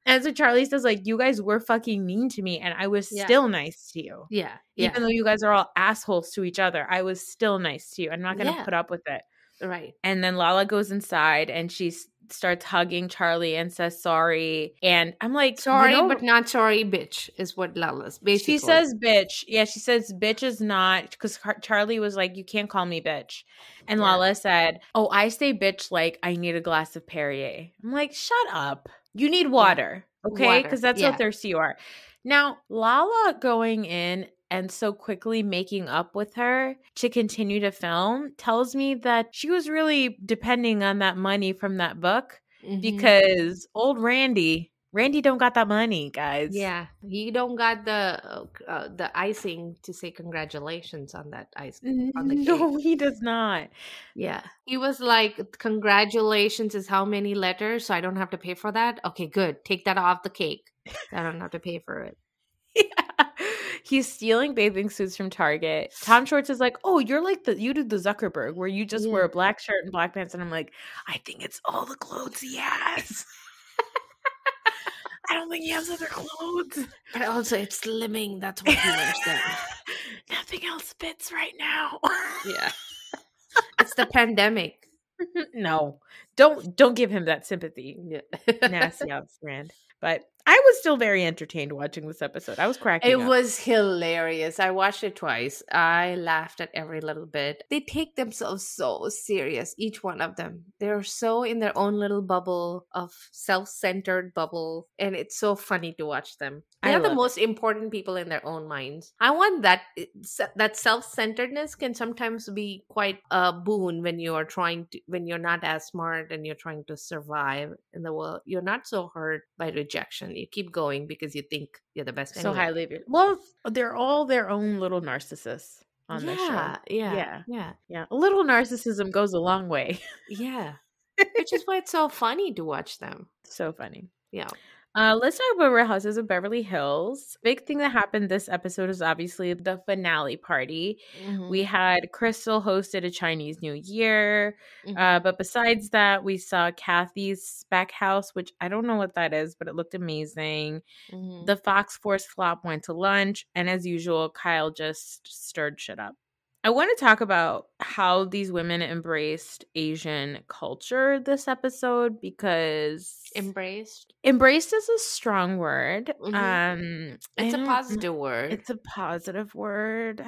[SPEAKER 1] and so Charlie says, like, you guys were fucking mean to me, and I was yeah. still nice to you.
[SPEAKER 2] Yeah.
[SPEAKER 1] Even
[SPEAKER 2] yeah.
[SPEAKER 1] though you guys are all assholes to each other, I was still nice to you. I'm not gonna
[SPEAKER 2] yeah.
[SPEAKER 1] put up with it.
[SPEAKER 2] Right.
[SPEAKER 1] And then Lala goes inside and she's starts hugging Charlie and says sorry. And I'm like,
[SPEAKER 2] sorry, but not sorry, bitch, is what Lala's basically.
[SPEAKER 1] She says bitch. Yeah, she says bitch is not because Charlie was like, you can't call me bitch. And yeah. Lala said, oh, I say bitch like I need a glass of Perrier. I'm like, shut up. You need water. Yeah. Okay. Because that's yeah. how thirsty you are. Now, Lala going in and so quickly making up with her to continue to film tells me that she was really depending on that money from that book mm-hmm. because old Randy Randy don't got that money, guys.
[SPEAKER 2] Yeah, he don't got the uh, the icing to say congratulations on that ice on the cake.
[SPEAKER 1] No, he does not.
[SPEAKER 2] Yeah, he was like, "Congratulations is how many letters, so I don't have to pay for that." Okay, good. Take that off the cake. I don't have to pay for it.
[SPEAKER 1] He's stealing bathing suits from Target. Tom Schwartz is like, "Oh, you're like the you did the Zuckerberg where you just yeah. wear a mm. black shirt and black pants," and I'm like, "I think it's all the clothes he has." I don't think he has other clothes.
[SPEAKER 2] But also, it's slimming. That's what he wears then.
[SPEAKER 1] Nothing else fits right now.
[SPEAKER 2] yeah, it's the pandemic.
[SPEAKER 1] no, don't don't give him that sympathy. Yeah. Nasty off brand. But I was still very entertained watching this episode. I was cracking.
[SPEAKER 2] It
[SPEAKER 1] up.
[SPEAKER 2] was hilarious. I watched it twice. I laughed at every little bit. They take themselves so serious, each one of them. They're so in their own little bubble of self-centered bubble, and it's so funny to watch them. They're the most it. important people in their own minds. I want that that self-centeredness can sometimes be quite a boon when you are trying to when you're not as smart and you're trying to survive in the world. You're not so hurt by rejection you keep going because you think you're the best.
[SPEAKER 1] So anyway. highly of Well, they're all their own little narcissists on
[SPEAKER 2] yeah,
[SPEAKER 1] the show.
[SPEAKER 2] Yeah, yeah, yeah,
[SPEAKER 1] yeah. A little narcissism goes a long way.
[SPEAKER 2] yeah, which is why it's so funny to watch them.
[SPEAKER 1] So funny.
[SPEAKER 2] Yeah.
[SPEAKER 1] Uh, let's talk about Real Houses of Beverly Hills. Big thing that happened this episode is obviously the finale party. Mm-hmm. We had Crystal hosted a Chinese New Year, mm-hmm. uh, but besides that, we saw Kathy's spec house, which I don't know what that is, but it looked amazing. Mm-hmm. The Fox Force flop went to lunch, and as usual, Kyle just stirred shit up. I want to talk about how these women embraced Asian culture this episode because
[SPEAKER 2] embraced
[SPEAKER 1] embraced is a strong word. Mm-hmm. Um
[SPEAKER 2] it's a positive word.
[SPEAKER 1] It's a positive word.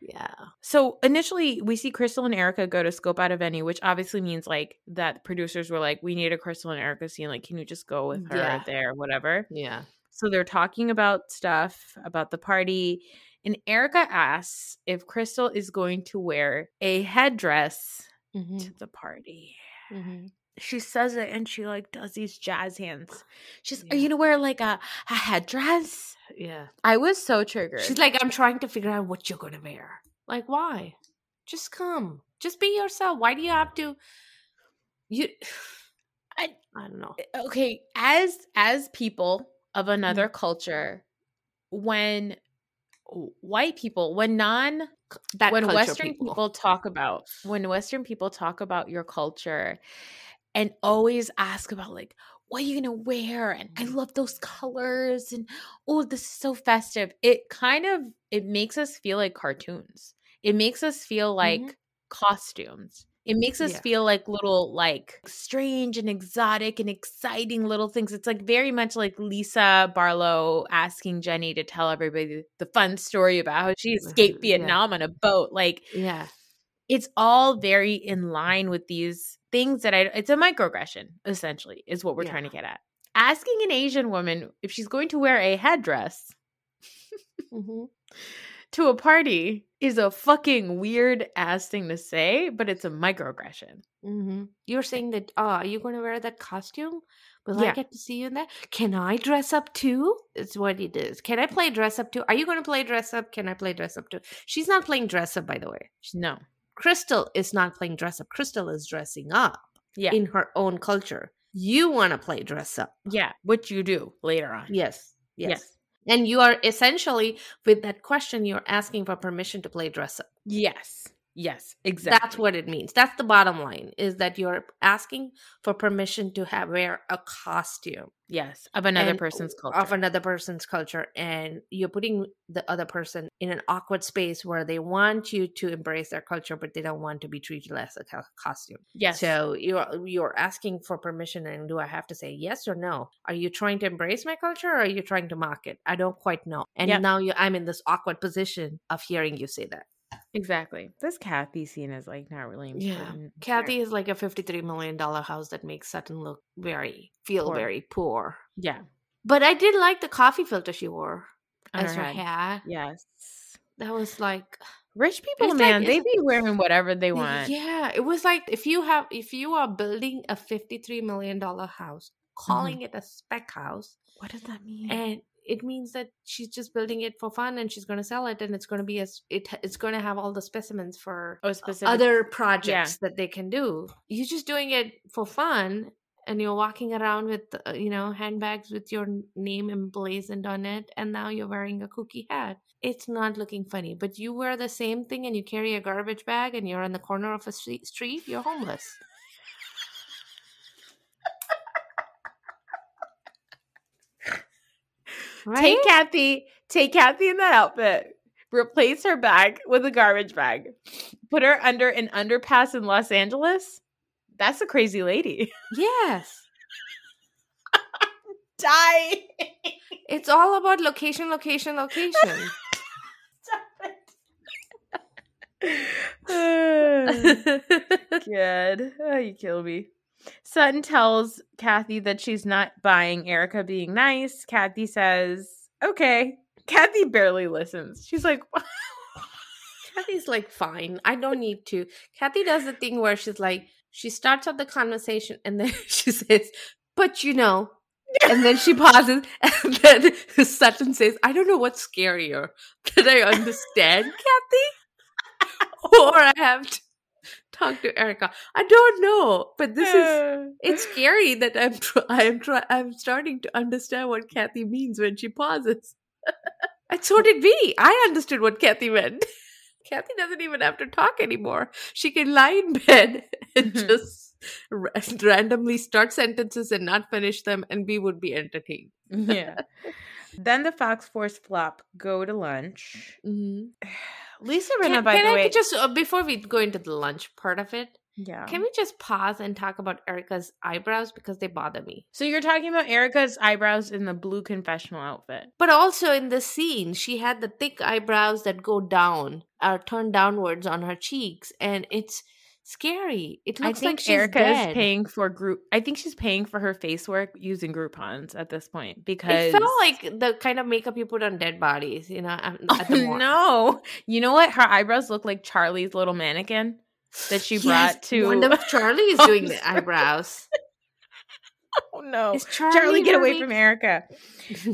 [SPEAKER 2] Yeah.
[SPEAKER 1] So initially we see Crystal and Erika go to scope out a venue, which obviously means like that producers were like, We need a Crystal and Erika scene. Like, can you just go with her yeah. there, whatever?
[SPEAKER 2] Yeah.
[SPEAKER 1] So they're talking about stuff, about the party. And Erika asks if Crystal is going to wear a headdress mm-hmm. to the party. Mm-hmm. She says it and she like does these jazz hands. She's, yeah. Are you gonna wear like a, a headdress?
[SPEAKER 2] Yeah.
[SPEAKER 1] I was so triggered.
[SPEAKER 2] She's like, I'm trying to figure out what you're gonna wear. Like, why? Just come. Just be yourself. Why do you have to you I I don't know.
[SPEAKER 1] Eh, okay, as as people of another mm-hmm. culture, when white people when non that when western people. people talk about when western people talk about your culture and always ask about like what are you gonna wear? and i love those colors and oh this is so festive. It kind of it makes us feel like cartoons. It makes us feel like mm-hmm. costumes it makes us yeah. feel like little like strange and exotic and exciting little things. It's like very much like Lisa Barlow asking Jenny to tell everybody the fun story about how she escaped Vietnam yeah. on a boat. Like
[SPEAKER 2] yeah.
[SPEAKER 1] It's all very in line with these things that I it's a microaggression essentially is what we're yeah. trying to get at. Asking an Asian woman if she's going to wear a headdress mm-hmm. To a party is a fucking weird ass thing to say, but it's a microaggression.
[SPEAKER 2] Mm-hmm. You're saying that, oh, are you going to wear that costume? Will yeah. I get to see you in that? Can I dress up too? It's what it is. Can I play dress up too? Are you going to play dress up? Can I play dress up too? She's not playing dress up, by the way.
[SPEAKER 1] No.
[SPEAKER 2] Crystal is not playing dress up. Crystal is dressing up
[SPEAKER 1] yeah.
[SPEAKER 2] in her own culture. You want to play dress up.
[SPEAKER 1] Yeah, which you do later on.
[SPEAKER 2] Yes. Yes. yes. And you are essentially, with that question, you're asking for permission to play dress up.
[SPEAKER 1] Yes. Yes, exactly.
[SPEAKER 2] That's what it means. That's the bottom line is that you're asking for permission to have wear a costume.
[SPEAKER 1] Yes, of another person's culture.
[SPEAKER 2] Of another person's culture and you're putting the other person in an awkward space where they want you to embrace their culture but they don't want to be treated as a costume.
[SPEAKER 1] yes.
[SPEAKER 2] So you're you're asking for permission and do I have to say yes or no? Are you trying to embrace my culture or are you trying to mock it? I don't quite know. And
[SPEAKER 1] Yep.
[SPEAKER 2] now you I'm in this awkward position of hearing you say that.
[SPEAKER 1] Exactly. This Kathy scene is like not really
[SPEAKER 2] Yeah.
[SPEAKER 1] important.
[SPEAKER 2] Kathy is like a $53 million house that makes Sutton look very, feel
[SPEAKER 1] Poor.
[SPEAKER 2] very poor.
[SPEAKER 1] Yeah.
[SPEAKER 2] But I did like the coffee filter she wore
[SPEAKER 1] On
[SPEAKER 2] as
[SPEAKER 1] her
[SPEAKER 2] her
[SPEAKER 1] head.
[SPEAKER 2] hat.
[SPEAKER 1] Yes.
[SPEAKER 2] That was like,
[SPEAKER 1] Rich people,
[SPEAKER 2] It's like-
[SPEAKER 1] man, they
[SPEAKER 2] it's-
[SPEAKER 1] be wearing whatever they want.
[SPEAKER 2] yeah, it was like if you have, if you are building a $53 million house,
[SPEAKER 1] Mm-hmm.
[SPEAKER 2] calling it a spec house,
[SPEAKER 1] What does that mean?
[SPEAKER 2] and it means that she's just building it for fun and she's going to sell it and it's going to be as it it's going to have all the specimens for
[SPEAKER 1] oh, specific.
[SPEAKER 2] other projects that they can do. You're just doing it for fun and you're walking around with uh, you know handbags with your name emblazoned on it and now you're wearing a kooky hat. It's not looking funny, but you wear the same thing and you carry a garbage bag and you're on the corner of a street, street you're homeless. Right?
[SPEAKER 1] Take Kathy, take Kathy in that outfit. Replace her bag with a garbage bag. Put her under an underpass in Los Angeles. That's a crazy lady.
[SPEAKER 2] yes.
[SPEAKER 1] Die.
[SPEAKER 2] It's all about location, location, location.
[SPEAKER 1] Good. Oh, you kill me. Sutton tells Kathy that she's not buying Erika being nice. Kathy says, okay. Kathy barely listens. She's like,
[SPEAKER 2] Kathy's like, fine, I don't need to. Kathy does the thing where she's like, she starts up the conversation and then she says, but you know, and then she pauses and then Sutton says, I don't know what's scarier that I understand Kathy or I have to talk to Erika. I don't know, but this is it's scary that I'm tr- I'm try- I'm starting to understand what Kathy means when she pauses. and so did we. I understood what Kathy meant. Kathy doesn't even have to talk anymore. She can lie in bed and
[SPEAKER 1] Mhm.
[SPEAKER 2] just ra- randomly start sentences and not finish them, and we would be entertained.
[SPEAKER 1] yeah. Then the Fox Force flop go to lunch. Lisa Rinna,
[SPEAKER 2] Can,
[SPEAKER 1] by
[SPEAKER 2] can
[SPEAKER 1] the
[SPEAKER 2] I
[SPEAKER 1] way.
[SPEAKER 2] just uh, before we go into the lunch part of it,
[SPEAKER 1] yeah.
[SPEAKER 2] can we just pause and talk about Erika's eyebrows because they bother me.
[SPEAKER 1] so you're talking about Erika's eyebrows in the blue confessional outfit.
[SPEAKER 2] But also in the scene, she had the thick eyebrows that go down, are turned downwards on her cheeks, and it's scary. It
[SPEAKER 1] I
[SPEAKER 2] looks
[SPEAKER 1] think
[SPEAKER 2] like
[SPEAKER 1] Erika
[SPEAKER 2] dead.
[SPEAKER 1] is paying for group. I think she's paying for her face work using Groupons at this point because
[SPEAKER 2] It felt like the kind of makeup you put on dead bodies, you know. At,
[SPEAKER 1] Oh,
[SPEAKER 2] the
[SPEAKER 1] no, you know what? Her eyebrows look like Charlie's little mannequin that she
[SPEAKER 2] Yes,
[SPEAKER 1] brought to.
[SPEAKER 2] Charlie is doing the eyebrows.
[SPEAKER 1] oh no,
[SPEAKER 2] Charlie,
[SPEAKER 1] Charlie, get away from Erika.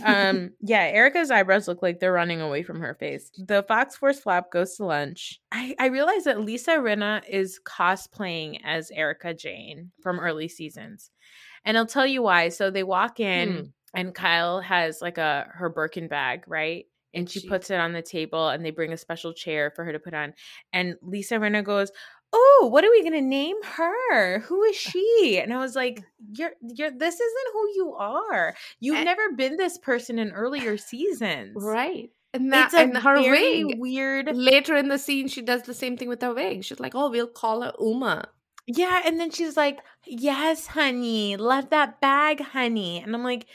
[SPEAKER 1] um yeah erika's eyebrows look like they're running away from her face. The fox force flap goes to lunch. I i realize that lisa rinna is cosplaying as erika jayne from early seasons. And i'll tell you why. So they walk in
[SPEAKER 2] Hmm.
[SPEAKER 1] and kyle has like a her birkin bag right? And she
[SPEAKER 2] She-
[SPEAKER 1] puts it on the table and they bring a special chair for her to put on. And lisa rinna goes oh what are we gonna name her who is she and i was like you're you're this isn't who you are you've
[SPEAKER 2] Eh.
[SPEAKER 1] never been this person in earlier seasons
[SPEAKER 2] right. And that and her
[SPEAKER 1] very
[SPEAKER 2] wig.
[SPEAKER 1] weird
[SPEAKER 2] Later in the scene, she does the same thing with her wig. She's like, "Oh, we'll call her Uma."
[SPEAKER 1] yeah and then she's like yes honey love that bag honey and i'm like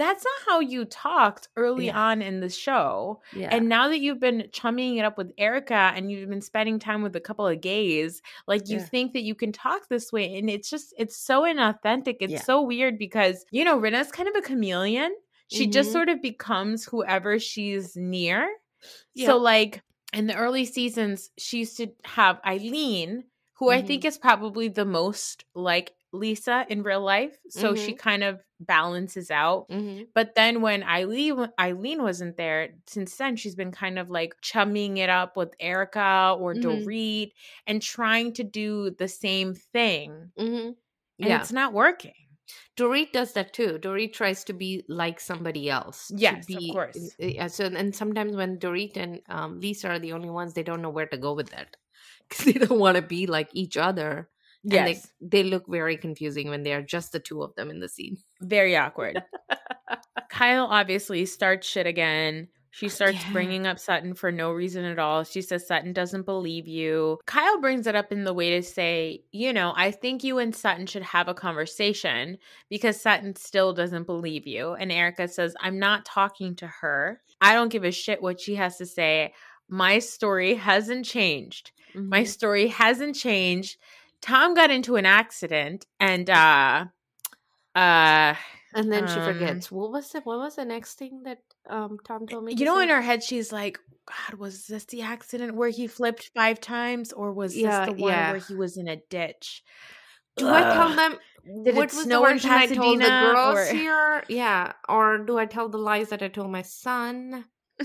[SPEAKER 1] that's not how you talked early
[SPEAKER 2] Yeah.
[SPEAKER 1] on in the show
[SPEAKER 2] Yeah,
[SPEAKER 1] And now that you've been chumming it up with Erika and you've been spending time with a couple of gays, like you
[SPEAKER 2] Yeah.
[SPEAKER 1] think that you can talk this way. And it's just, it's so inauthentic. It's so weird because, you know, Rinna's kind of a chameleon. She just
[SPEAKER 2] Mhm.
[SPEAKER 1] sort of becomes whoever she's near. So, like in the early seasons, she used to have Eileen, who I
[SPEAKER 2] Mm-hmm.
[SPEAKER 1] think is probably the most like Lisa in real life. So she
[SPEAKER 2] Mhm.
[SPEAKER 1] kind of balances out.
[SPEAKER 2] Mhm.
[SPEAKER 1] But then when Eileen Eileen wasn't there, since then she's been kind of like chumming it up with Erika or
[SPEAKER 2] Mhm.
[SPEAKER 1] Dorit and trying to do the same thing.
[SPEAKER 2] Mhm.
[SPEAKER 1] And
[SPEAKER 2] Yeah,
[SPEAKER 1] it's not working.
[SPEAKER 2] Dorit does that too. Dorit tries to be like somebody else.
[SPEAKER 1] Yes, of course.
[SPEAKER 2] Yeah. So and sometimes when Dorit and um, Lisa are the only ones, they don't know where to go with that. Because they don't want to be like each other. And
[SPEAKER 1] Yes.
[SPEAKER 2] they, they look very confusing when they are just the two of them in the scene.
[SPEAKER 1] Very awkward. Kyle obviously starts shit again. She starts
[SPEAKER 2] Yeah.
[SPEAKER 1] bringing up Sutton for no reason at all. She says Sutton doesn't believe you. Kyle brings it up in the way to say, you know, I think you and Sutton should have a conversation because Sutton still doesn't believe you. And Erika says, I'm not talking to her. I don't give a shit what she has to say. My story hasn't changed. My
[SPEAKER 2] Mhm.
[SPEAKER 1] story hasn't changed. Tom got into an accident and uh uh
[SPEAKER 2] and then she
[SPEAKER 1] um,
[SPEAKER 2] forgets what was the what was the next thing that um Tom told me.
[SPEAKER 1] you
[SPEAKER 2] to
[SPEAKER 1] know
[SPEAKER 2] say?
[SPEAKER 1] in her head she's like god was this the accident where he flipped five times or was
[SPEAKER 2] Yeah,
[SPEAKER 1] this the one
[SPEAKER 2] yeah.
[SPEAKER 1] where he was in a ditch
[SPEAKER 2] Do I tell them
[SPEAKER 1] Did it
[SPEAKER 2] what was
[SPEAKER 1] snow
[SPEAKER 2] the
[SPEAKER 1] in
[SPEAKER 2] version I told the
[SPEAKER 1] Pasadena,
[SPEAKER 2] girls
[SPEAKER 1] or-
[SPEAKER 2] here? Yeah, or do I tell the lies that I told my son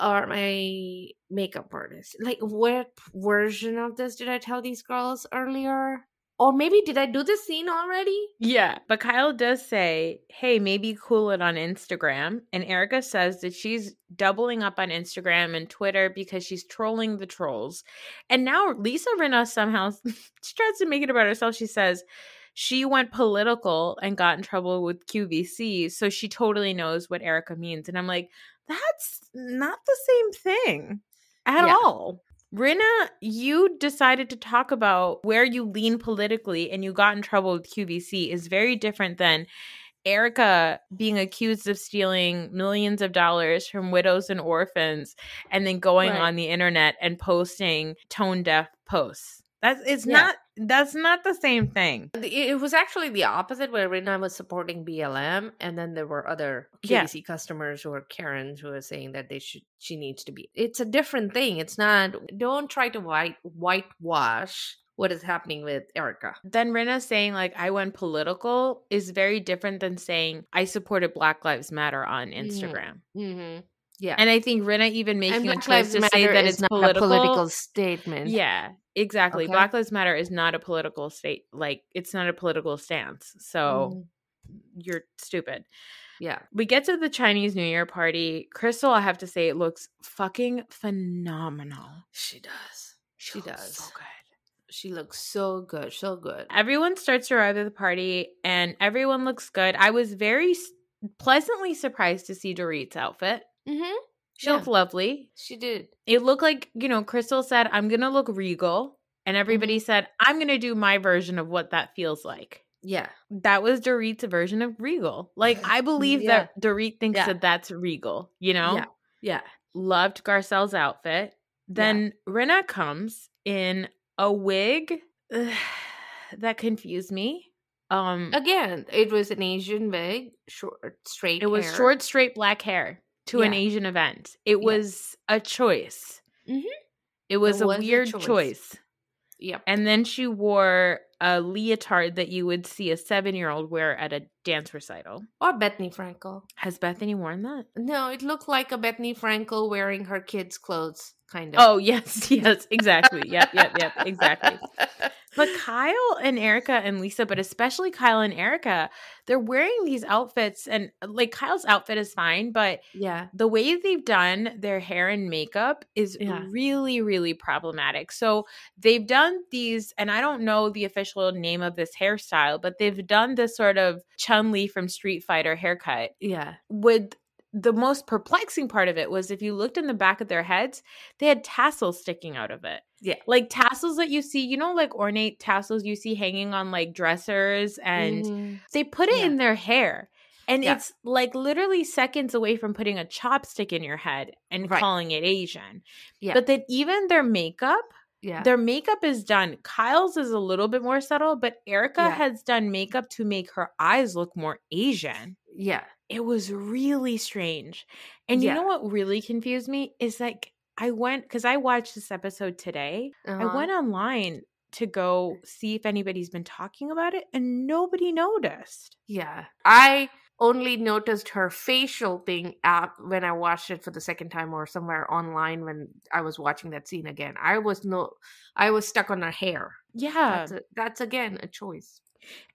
[SPEAKER 2] or my makeup artist? Like, what version of this did I tell these girls earlier? Or maybe did I do this scene already?
[SPEAKER 1] yeah but kyle does say hey maybe cool it on instagram and erika says that she's doubling up on instagram and twitter because she's trolling the trolls and now lisa rinna somehow she tries to make it about herself she says she went political and got in trouble with QVC, so she totally knows what Erika means. And I'm like, that's not the same thing at
[SPEAKER 2] Yeah.
[SPEAKER 1] all. Rinna, you decided to talk about where you lean politically and you got in trouble with QVC is very different than Erika being accused of stealing millions of dollars from widows and orphans and then going
[SPEAKER 2] Right.
[SPEAKER 1] on the internet and posting tone deaf posts. That's it's
[SPEAKER 2] Yeah.
[SPEAKER 1] not that's not the same thing.
[SPEAKER 2] It was actually the opposite, where Rinna was supporting BLM, and then there were other
[SPEAKER 1] Yeah.
[SPEAKER 2] Customers who were Karens who were saying that they should she needs to be. It's a different thing. It's not. Don't try to white whitewash what is happening with Erika.
[SPEAKER 1] Then Rinna saying like I went political is very different than saying I supported Black Lives Matter on Instagram.
[SPEAKER 2] Mm-hmm. Yeah,
[SPEAKER 1] And I think Rinna even making a choice to
[SPEAKER 2] Matter
[SPEAKER 1] say that it's
[SPEAKER 2] not
[SPEAKER 1] political.
[SPEAKER 2] a political statement.
[SPEAKER 1] Yeah, exactly.
[SPEAKER 2] Okay.
[SPEAKER 1] Black Lives Matter is not a political state. Like it's not a political stance. So
[SPEAKER 2] Mhm.
[SPEAKER 1] you're stupid.
[SPEAKER 2] yeah.
[SPEAKER 1] We get to the Chinese New Year party. Crystal, I have to say, it looks fucking phenomenal.
[SPEAKER 2] She does. She
[SPEAKER 1] looks
[SPEAKER 2] does.
[SPEAKER 1] So good.
[SPEAKER 2] She looks so good, so good.
[SPEAKER 1] Everyone starts to arrive at the party and everyone looks good. I was very pleasantly surprised to see Dorit's outfit.
[SPEAKER 2] Mm-hmm.
[SPEAKER 1] She
[SPEAKER 2] Yeah.
[SPEAKER 1] looked lovely.
[SPEAKER 2] She did.
[SPEAKER 1] It looked like, you know, Crystal said, I'm going to look regal. And everybody said, I'm going to do my version of what that feels like.
[SPEAKER 2] Yeah.
[SPEAKER 1] That was Dorit's version of regal. Like, I believe
[SPEAKER 2] Yeah.
[SPEAKER 1] that Dorit thinks
[SPEAKER 2] Yeah.
[SPEAKER 1] that that's regal, you know?
[SPEAKER 2] Yeah. Yeah.
[SPEAKER 1] Loved Garcelle's outfit. Then Rinna comes in a wig that confused me. Um,
[SPEAKER 2] Again, it was an Asian wig, short, straight.
[SPEAKER 1] it was
[SPEAKER 2] hair.
[SPEAKER 1] short, straight black hair to an Asian event. It was a choice.
[SPEAKER 2] Mhm.
[SPEAKER 1] It was
[SPEAKER 2] It
[SPEAKER 1] a
[SPEAKER 2] was a
[SPEAKER 1] weird
[SPEAKER 2] choice.
[SPEAKER 1] choice.
[SPEAKER 2] Yep.
[SPEAKER 1] And then she wore a leotard that you would see a seven year old wear at a dance recital.
[SPEAKER 2] Or Bethenny Frankel.
[SPEAKER 1] Has Bethenny worn that?
[SPEAKER 2] No, it looked like a Bethenny Frankel wearing her kids' clothes, kind of.
[SPEAKER 1] Oh, yes, yes, exactly. yep, yep, yep, exactly. But Kyle and Erika and Lisa, but especially Kyle and Erika, they're wearing these outfits and like Kyle's outfit is fine, but
[SPEAKER 2] yeah.
[SPEAKER 1] the way they've done their hair and makeup is
[SPEAKER 2] Yeah.
[SPEAKER 1] really, really problematic. So they've done these, and I don't know the official name of this hairstyle, but they've done this sort of Chun Li from Street Fighter haircut
[SPEAKER 2] Yeah.
[SPEAKER 1] with the most perplexing part of it was if you looked in the back of their heads, they had tassels sticking out of it.
[SPEAKER 2] Yeah.
[SPEAKER 1] Like tassels that you see, you know, like ornate tassels you see hanging on like dressers, and
[SPEAKER 2] Mhm.
[SPEAKER 1] they put it
[SPEAKER 2] Yeah.
[SPEAKER 1] in their hair. And
[SPEAKER 2] Yeah.
[SPEAKER 1] it's like literally seconds away from putting a chopstick in your head and
[SPEAKER 2] Right.
[SPEAKER 1] calling it Asian.
[SPEAKER 2] Yeah.
[SPEAKER 1] But then even their makeup,
[SPEAKER 2] yeah.
[SPEAKER 1] their makeup is done. Kyle's is a little bit more subtle, but Erika
[SPEAKER 2] Yeah.
[SPEAKER 1] has done makeup to make her eyes look more Asian
[SPEAKER 2] yeah.
[SPEAKER 1] it was really strange. And you know what really confused me is like I went because I watched this episode today.
[SPEAKER 2] Uh-huh.
[SPEAKER 1] I went online to go see if anybody's been talking about it, and nobody noticed.
[SPEAKER 2] Yeah. I only noticed her facial thing out when I watched it for the second time or somewhere online when I was watching that scene again. I was no I was stuck on her hair.
[SPEAKER 1] Yeah.
[SPEAKER 2] That's a, that's again a choice.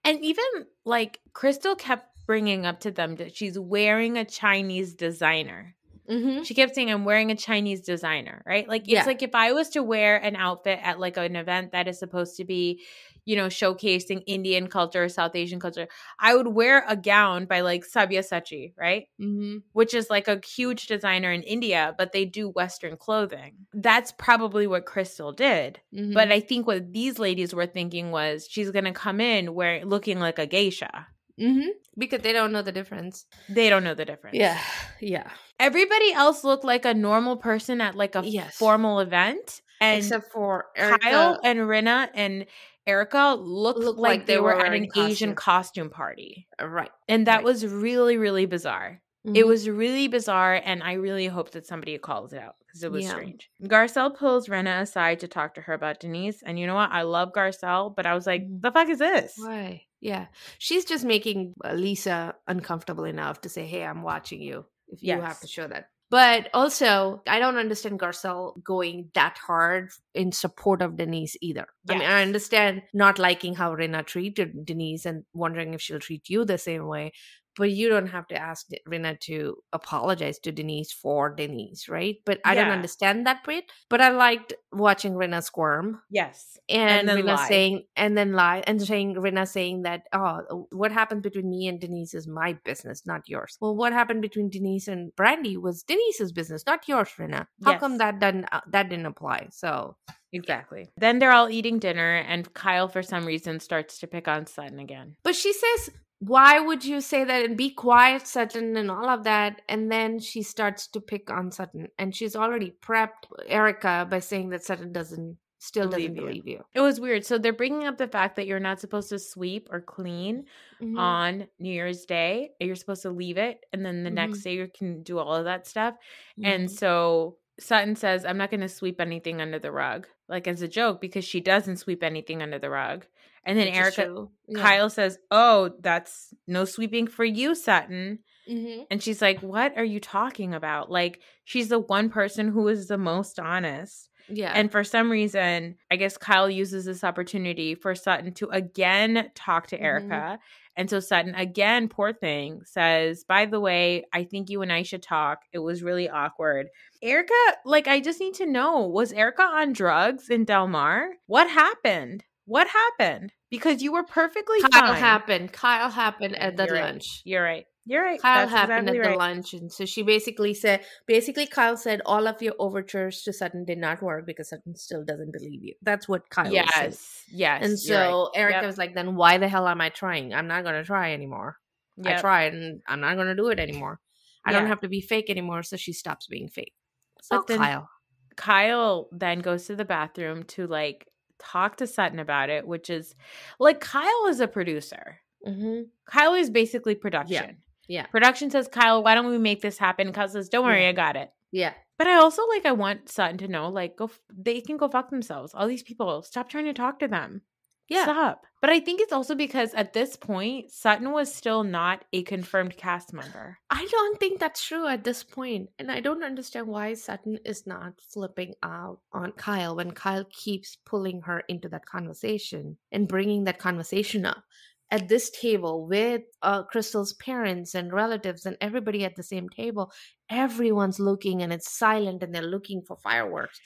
[SPEAKER 1] And even like Crystal kept bringing up to them that she's wearing a Chinese designer.
[SPEAKER 2] Mm-hmm.
[SPEAKER 1] She kept saying, I'm wearing a Chinese designer, right? Like, it's
[SPEAKER 2] Yeah.
[SPEAKER 1] like if I was to wear an outfit at like an event that is supposed to be, you know, showcasing Indian culture, South Asian culture, I would wear a gown by like Sabyasachi, right?
[SPEAKER 2] Mm-hmm.
[SPEAKER 1] Which is like a huge designer in India, but they do Western clothing. That's probably what Crystal did.
[SPEAKER 2] Mm-hmm.
[SPEAKER 1] But I think what these ladies were thinking was she's going to come in wearing looking like a geisha.
[SPEAKER 2] mm-hmm. because they don't know the difference.
[SPEAKER 1] They don't know the difference.
[SPEAKER 2] Yeah, yeah.
[SPEAKER 1] Everybody else looked like a normal person at like a
[SPEAKER 2] Yes.
[SPEAKER 1] formal event. And
[SPEAKER 2] Except for Erika.
[SPEAKER 1] Kyle and Rinna and Erika looked,
[SPEAKER 2] Looked
[SPEAKER 1] like, they, were, at
[SPEAKER 2] wearing
[SPEAKER 1] an Asian costume party.
[SPEAKER 2] Uh, right.
[SPEAKER 1] And that
[SPEAKER 2] Right.
[SPEAKER 1] was really, really bizarre.
[SPEAKER 2] Mm-hmm.
[SPEAKER 1] It was really bizarre, and I really hope that somebody calls it out because it was
[SPEAKER 2] Yeah.
[SPEAKER 1] strange. Garcelle pulls Rinna aside to talk to her about Denise, and you know what? I love Garcelle, but I was like,
[SPEAKER 2] Mhm.
[SPEAKER 1] "The fuck is this?"
[SPEAKER 2] Why? Yeah. She's just making uh, Lisa uncomfortable enough to say, hey, I'm watching you. If you have to show that. But also, I don't understand Garcelle going that hard in support of Denise either. I mean, I understand not liking how Rinna treated Denise and wondering if she'll treat you the same way. But you don't have to ask Rinna to apologize to Denise for Denise, right? But I don't understand that bit. But I liked watching Rinna squirm
[SPEAKER 1] Yes,
[SPEAKER 2] and,
[SPEAKER 1] then
[SPEAKER 2] Rinna
[SPEAKER 1] lie.
[SPEAKER 2] saying and then lie and saying Rinna saying that oh what happened between me and Denise is my business not yours. Well what happened between Denise and Brandi was Denise's business not yours Rinna. How come that doesn't uh, that didn't apply? So
[SPEAKER 1] exactly. Then they're all eating dinner, and Kyle, for some reason, starts to pick on Sutton again.
[SPEAKER 2] but she says why would you say that and be quiet Sutton and all of that and then she starts to pick on Sutton and she's already prepped Erika by saying that Sutton doesn't still
[SPEAKER 1] Believe
[SPEAKER 2] doesn't
[SPEAKER 1] you.
[SPEAKER 2] believe you.
[SPEAKER 1] It was weird. So they're bringing up the fact that you're not supposed to sweep or clean
[SPEAKER 2] Mhm.
[SPEAKER 1] on New Year's Day. You're supposed to leave it, and then the next day you can do all of that stuff. And
[SPEAKER 2] Mhm.
[SPEAKER 1] so Sutton says, I'm not going to sweep anything under the rug, like as a joke, because she doesn't sweep anything under the rug. And then
[SPEAKER 2] Which Erika. Yeah.
[SPEAKER 1] Kyle says, Oh, that's no sweeping for you, Sutton.
[SPEAKER 2] Mhm.
[SPEAKER 1] And she's like, What are you talking about? Like, she's the one person who is the most honest.
[SPEAKER 2] Yeah.
[SPEAKER 1] And for some reason, I guess Kyle uses this opportunity for Sutton to again talk to
[SPEAKER 2] Mhm.
[SPEAKER 1] Erika. And so Sutton, again, poor thing, says, By the way, I think you and I should talk. It was really awkward. Erika, like, I just need to know was Erika on drugs in Del Mar? What happened? What happened? Because you were perfectly
[SPEAKER 2] Kyle
[SPEAKER 1] fine.
[SPEAKER 2] happened. Kyle happened at the
[SPEAKER 1] You're right.
[SPEAKER 2] lunch.
[SPEAKER 1] You're right. You're right.
[SPEAKER 2] Kyle
[SPEAKER 1] That's
[SPEAKER 2] happened
[SPEAKER 1] exactly
[SPEAKER 2] at the lunch, and so she basically said, basically Kyle said all of your overtures to Sutton did not work because Sutton still doesn't believe you. That's what Kyle was saying.
[SPEAKER 1] Yes. Yes.
[SPEAKER 2] And
[SPEAKER 1] you're right.
[SPEAKER 2] so Erika
[SPEAKER 1] Yep.
[SPEAKER 2] was like, then why the hell am I trying? I'm not going to try anymore. I
[SPEAKER 1] Yep.
[SPEAKER 2] tried, and I'm not going to do it anymore. I don't have to be fake anymore. So she stops being fake. So
[SPEAKER 1] But then-
[SPEAKER 2] Kyle.
[SPEAKER 1] Kyle then goes to the bathroom to like talk to Sutton about it, which is like Kyle is a producer.
[SPEAKER 2] Mm-hmm.
[SPEAKER 1] Kyle is basically production.
[SPEAKER 2] Yeah.
[SPEAKER 1] Production says, Kyle, why don't we make this happen? Kyle says, Don't worry,
[SPEAKER 2] Yeah.
[SPEAKER 1] I got it.
[SPEAKER 2] Yeah.
[SPEAKER 1] But I also like I want Sutton to know, like, go f- they can go fuck themselves. All these people, stop trying to talk to them.
[SPEAKER 2] Yeah.
[SPEAKER 1] Stop. But I think it's also because at this point, Sutton was still not a confirmed cast member.
[SPEAKER 2] I don't think that's true at this point, and I don't understand why Sutton is not flipping out on Kyle when Kyle keeps pulling her into that conversation and bringing that conversation up at this table with uh, Crystal's parents and relatives and everybody at the same table. Everyone's looking and it's silent, and they're looking for fireworks.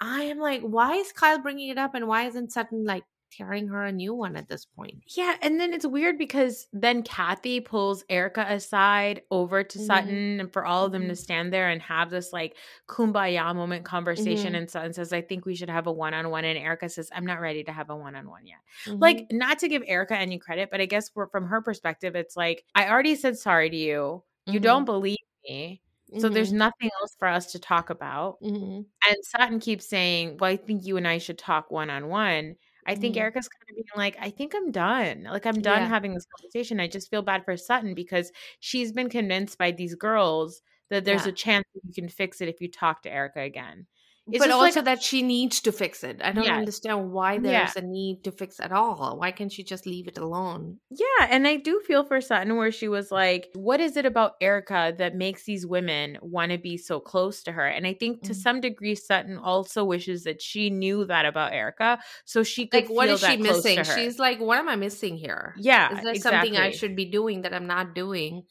[SPEAKER 2] I am like, why is Kyle bringing it up, and why isn't Sutton like tearing her a new one at this point?
[SPEAKER 1] Yeah, and then it's weird because then Kathy pulls Erika aside over to
[SPEAKER 2] Mhm.
[SPEAKER 1] Sutton and for all of them to
[SPEAKER 2] Mhm.
[SPEAKER 1] stand there and have this like kumbaya moment conversation.
[SPEAKER 2] Mhm.
[SPEAKER 1] And Sutton says, I think we should have a one on one. And Erika says, I'm not ready to have a one on one yet.
[SPEAKER 2] Mm-hmm.
[SPEAKER 1] Like, not to give Erika any credit, but I guess we're, from her perspective, it's like, I already said sorry to you. You don't believe me. So there's
[SPEAKER 2] Mhm.
[SPEAKER 1] nothing else for us to talk about.
[SPEAKER 2] Mhm.
[SPEAKER 1] And Sutton keeps saying, Well, I think you and I should talk one on one. I think
[SPEAKER 2] Mhm.
[SPEAKER 1] Erika's kind of being like, I think I'm done. Like, I'm done
[SPEAKER 2] Yeah.
[SPEAKER 1] having this conversation. I just feel bad for Sutton because she's been convinced by these girls that there's
[SPEAKER 2] Yeah.
[SPEAKER 1] a chance that you can fix it if you talk to Erika again. It's
[SPEAKER 2] but
[SPEAKER 1] just like-
[SPEAKER 2] also that she needs to fix it. I don't understand why
[SPEAKER 1] Yeah.
[SPEAKER 2] there's a need to fix at all. Why can't she just leave it alone?
[SPEAKER 1] Yeah, and I do feel for Sutton where she was like, What is it about Erika that makes these women want to be so close to her? And I think to
[SPEAKER 2] Mhm.
[SPEAKER 1] some degree, Sutton also wishes that she knew that about Erika so she could
[SPEAKER 2] Like, what
[SPEAKER 1] feel
[SPEAKER 2] is she
[SPEAKER 1] that close to
[SPEAKER 2] missing?
[SPEAKER 1] her.
[SPEAKER 2] She's like, what am I missing here?
[SPEAKER 1] yeah,
[SPEAKER 2] Is there something I should be doing that I'm not doing?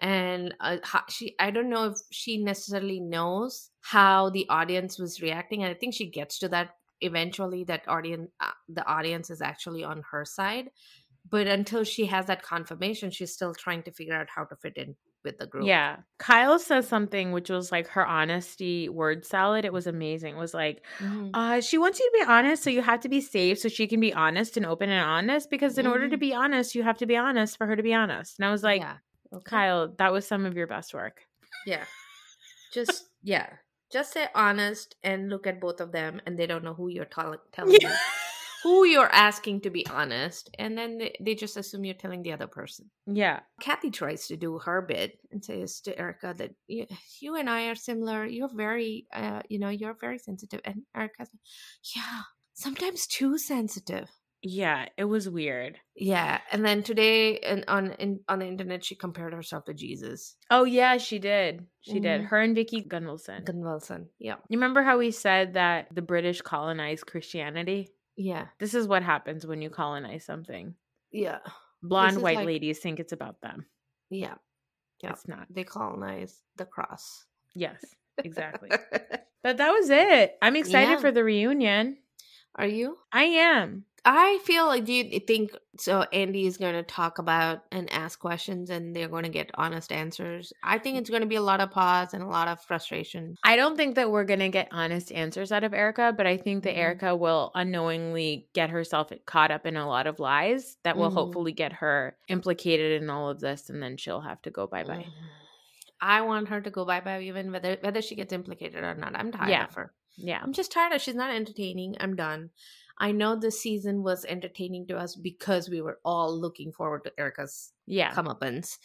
[SPEAKER 2] And uh, she i don't know if she necessarily knows how the audience was reacting and i think she gets to that eventually that audience uh, the audience is actually on her side but until she has that confirmation she's still trying to figure out how to fit in with the group
[SPEAKER 1] Yeah. Kyle says something which was like her honesty word salad. It was amazing. It was like,
[SPEAKER 2] Mhm.
[SPEAKER 1] uh, she wants you to be honest, so you have to be safe so she can be honest and open and honest. Because in order to
[SPEAKER 2] Mhm.
[SPEAKER 1] be honest, you have to be honest for her to be honest. And I was like,
[SPEAKER 2] yeah okay.
[SPEAKER 1] Kyle, that was some of your best work.
[SPEAKER 2] yeah just yeah just say honest and look at both of them and they don't know who you're tell- telling you who you're asking to be honest and then they, they just assume you're telling the other person
[SPEAKER 1] Yeah.
[SPEAKER 2] Kathy tries to do her bit and says to Erika that you, you and I are similar. You're very, uh, you know, you're very sensitive. And Erika's like, yeah, sometimes too sensitive.
[SPEAKER 1] Yeah. It was weird.
[SPEAKER 2] Yeah. And then today and on in, on the internet, she compared herself to Jesus.
[SPEAKER 1] Oh, yeah, she did. She did.
[SPEAKER 2] Mhm.
[SPEAKER 1] Her and Vicki Gunvalson.
[SPEAKER 2] Gun Wilson. Yeah.
[SPEAKER 1] You remember how we said that the British colonized Christianity?
[SPEAKER 2] Yeah.
[SPEAKER 1] This is what happens when you colonize something.
[SPEAKER 2] Yeah.
[SPEAKER 1] Blonde white
[SPEAKER 2] like-
[SPEAKER 1] ladies think it's about them.
[SPEAKER 2] Yeah. Yeah.
[SPEAKER 1] It's not.
[SPEAKER 2] They colonize the cross.
[SPEAKER 1] Yes, exactly. but that was it. I'm excited
[SPEAKER 2] Yeah.
[SPEAKER 1] for the reunion.
[SPEAKER 2] Are you?
[SPEAKER 1] I am.
[SPEAKER 2] I feel like do you think so? Andy is going to talk about and ask questions, and they're going to get honest answers. I think it's going to be a lot of pause and a lot of frustration.
[SPEAKER 1] I don't think that we're going to get honest answers out of Erika, but I think that
[SPEAKER 2] Mhm.
[SPEAKER 1] Erika will unknowingly get herself caught up in a lot of lies that will
[SPEAKER 2] Mhm.
[SPEAKER 1] hopefully get her implicated in all of this and then she'll have to go bye bye.
[SPEAKER 2] Mm. I want her to go bye bye, even whether whether she gets implicated or not. I'm tired
[SPEAKER 1] Yeah.
[SPEAKER 2] of her.
[SPEAKER 1] Yeah.
[SPEAKER 2] I'm just tired of. She's not entertaining. I'm done. I know this season was entertaining to us because we were all looking forward to Erika's
[SPEAKER 1] Yeah.
[SPEAKER 2] comeuppance.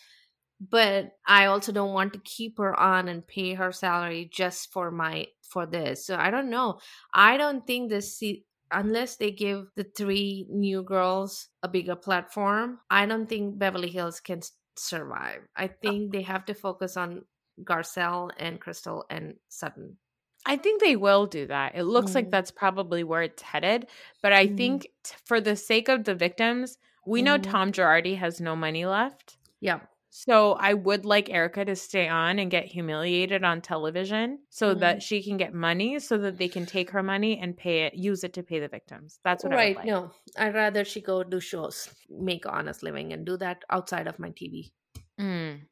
[SPEAKER 2] But I also don't want to keep her on and pay her salary just for my for this. So I don't know. I don't think this se- unless they give the three new girls a bigger platform, I don't think Beverly Hills can s- survive. I uh think they have to focus on Garcelle and Crystal and Sutton.
[SPEAKER 1] I think they will do that. It looks like
[SPEAKER 2] Mhm.
[SPEAKER 1] that's probably where it's headed. But I
[SPEAKER 2] Mhm.
[SPEAKER 1] think t- for the sake of the victims, we know
[SPEAKER 2] Mhm.
[SPEAKER 1] Tom Girardi has no money left.
[SPEAKER 2] Yeah.
[SPEAKER 1] So I would like Erika to stay on and get humiliated on television so that she can get money so that they can take her money and pay it, use it to pay the victims. That's what I
[SPEAKER 2] right.
[SPEAKER 1] would like.
[SPEAKER 2] No, I'd rather she go do shows, make honest living, and do that outside of my TV.
[SPEAKER 1] Mm,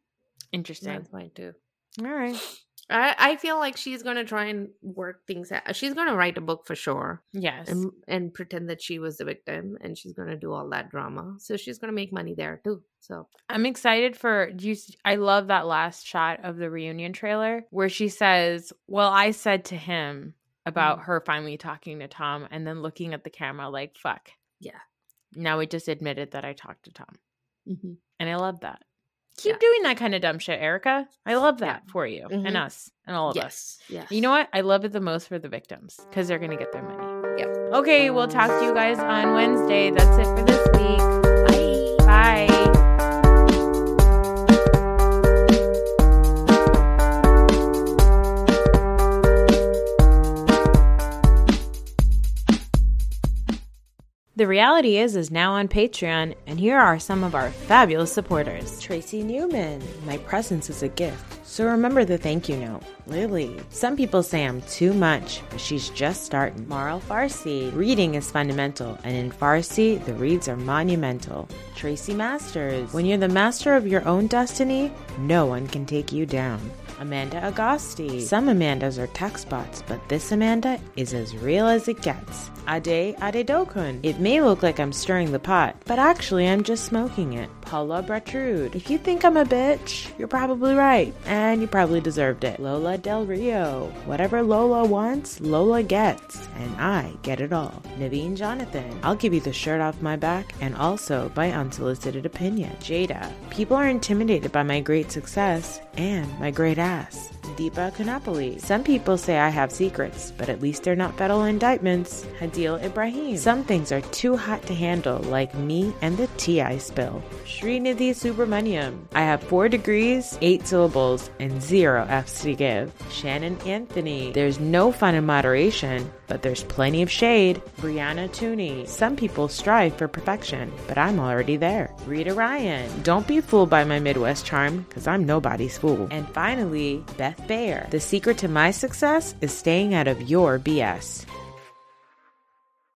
[SPEAKER 1] interesting.
[SPEAKER 2] That's mine too.
[SPEAKER 1] All right.
[SPEAKER 2] I, I feel like she's gonna try and work things out. She's gonna write a book for sure,
[SPEAKER 1] Yes.
[SPEAKER 2] and and pretend that she was the victim, and she's gonna do all that drama. So she's gonna make money there too. So
[SPEAKER 1] I'm excited for do you I love that last shot of the reunion trailer where she says, "Well, I said to him about
[SPEAKER 2] Mm.
[SPEAKER 1] her finally talking to Tom and then looking at the camera like, fuck.
[SPEAKER 2] Yeah.
[SPEAKER 1] Now we just admitted that I talked to Tom."
[SPEAKER 2] Mhm.
[SPEAKER 1] And I love that. Keep
[SPEAKER 2] Yeah.
[SPEAKER 1] doing that kind of dumb shit, Erika. I love that
[SPEAKER 2] Yeah.
[SPEAKER 1] for you
[SPEAKER 2] Mhm.
[SPEAKER 1] and us and all of us.
[SPEAKER 2] yes, yes.
[SPEAKER 1] You know what? I love it the most for the victims because they're going to get their money.
[SPEAKER 2] Yep.
[SPEAKER 1] Okay, we'll talk to you guys on Wednesday. That's it for this week. Bye. Bye. The reality is is now on Patreon, and here are some of our fabulous supporters. Tracy Newman, my presence is a gift. So remember the thank you note. Lily. Some people say I'm too much, but she's just starting. Marl Farsi. Reading is fundamental, and in Farsi, the reads are monumental. Tracy Masters. When you're the master of your own destiny, no one can take you down. Amanda Agosti. Some Amandas are text bots, but this Amanda is as real as it gets. Ade Ade Dokun. It may look like I'm stirring the pot, but actually I'm just smoking it. Paula Bretrude. If you think I'm a bitch, you're probably right, and you probably deserved it. Lola Del Rio. Whatever Lola wants, Lola gets, and I get it all. Naveen Jonathan. I'll give you the shirt off my back, and also by unsolicited opinion. Jada. People are intimidated by my great success and my great ass. Deepa Kanapoli. Some people say I have secrets, but at least they're not federal indictments. Hadil Ibrahim. Some things are too hot to handle, like me and the TI spill. Srinidhi Subramaniam. I have four degrees, eight syllables, and zero F's to give. Shannon Anthony. There's no fun in moderation, but there's plenty of shade. Brianna Tooney. Some people strive for perfection, but I'm already there. Rita Ryan. Don't be fooled by my Midwest charm, because I'm nobody's fool. And finally, Beth The secret to my success is staying out of your BS.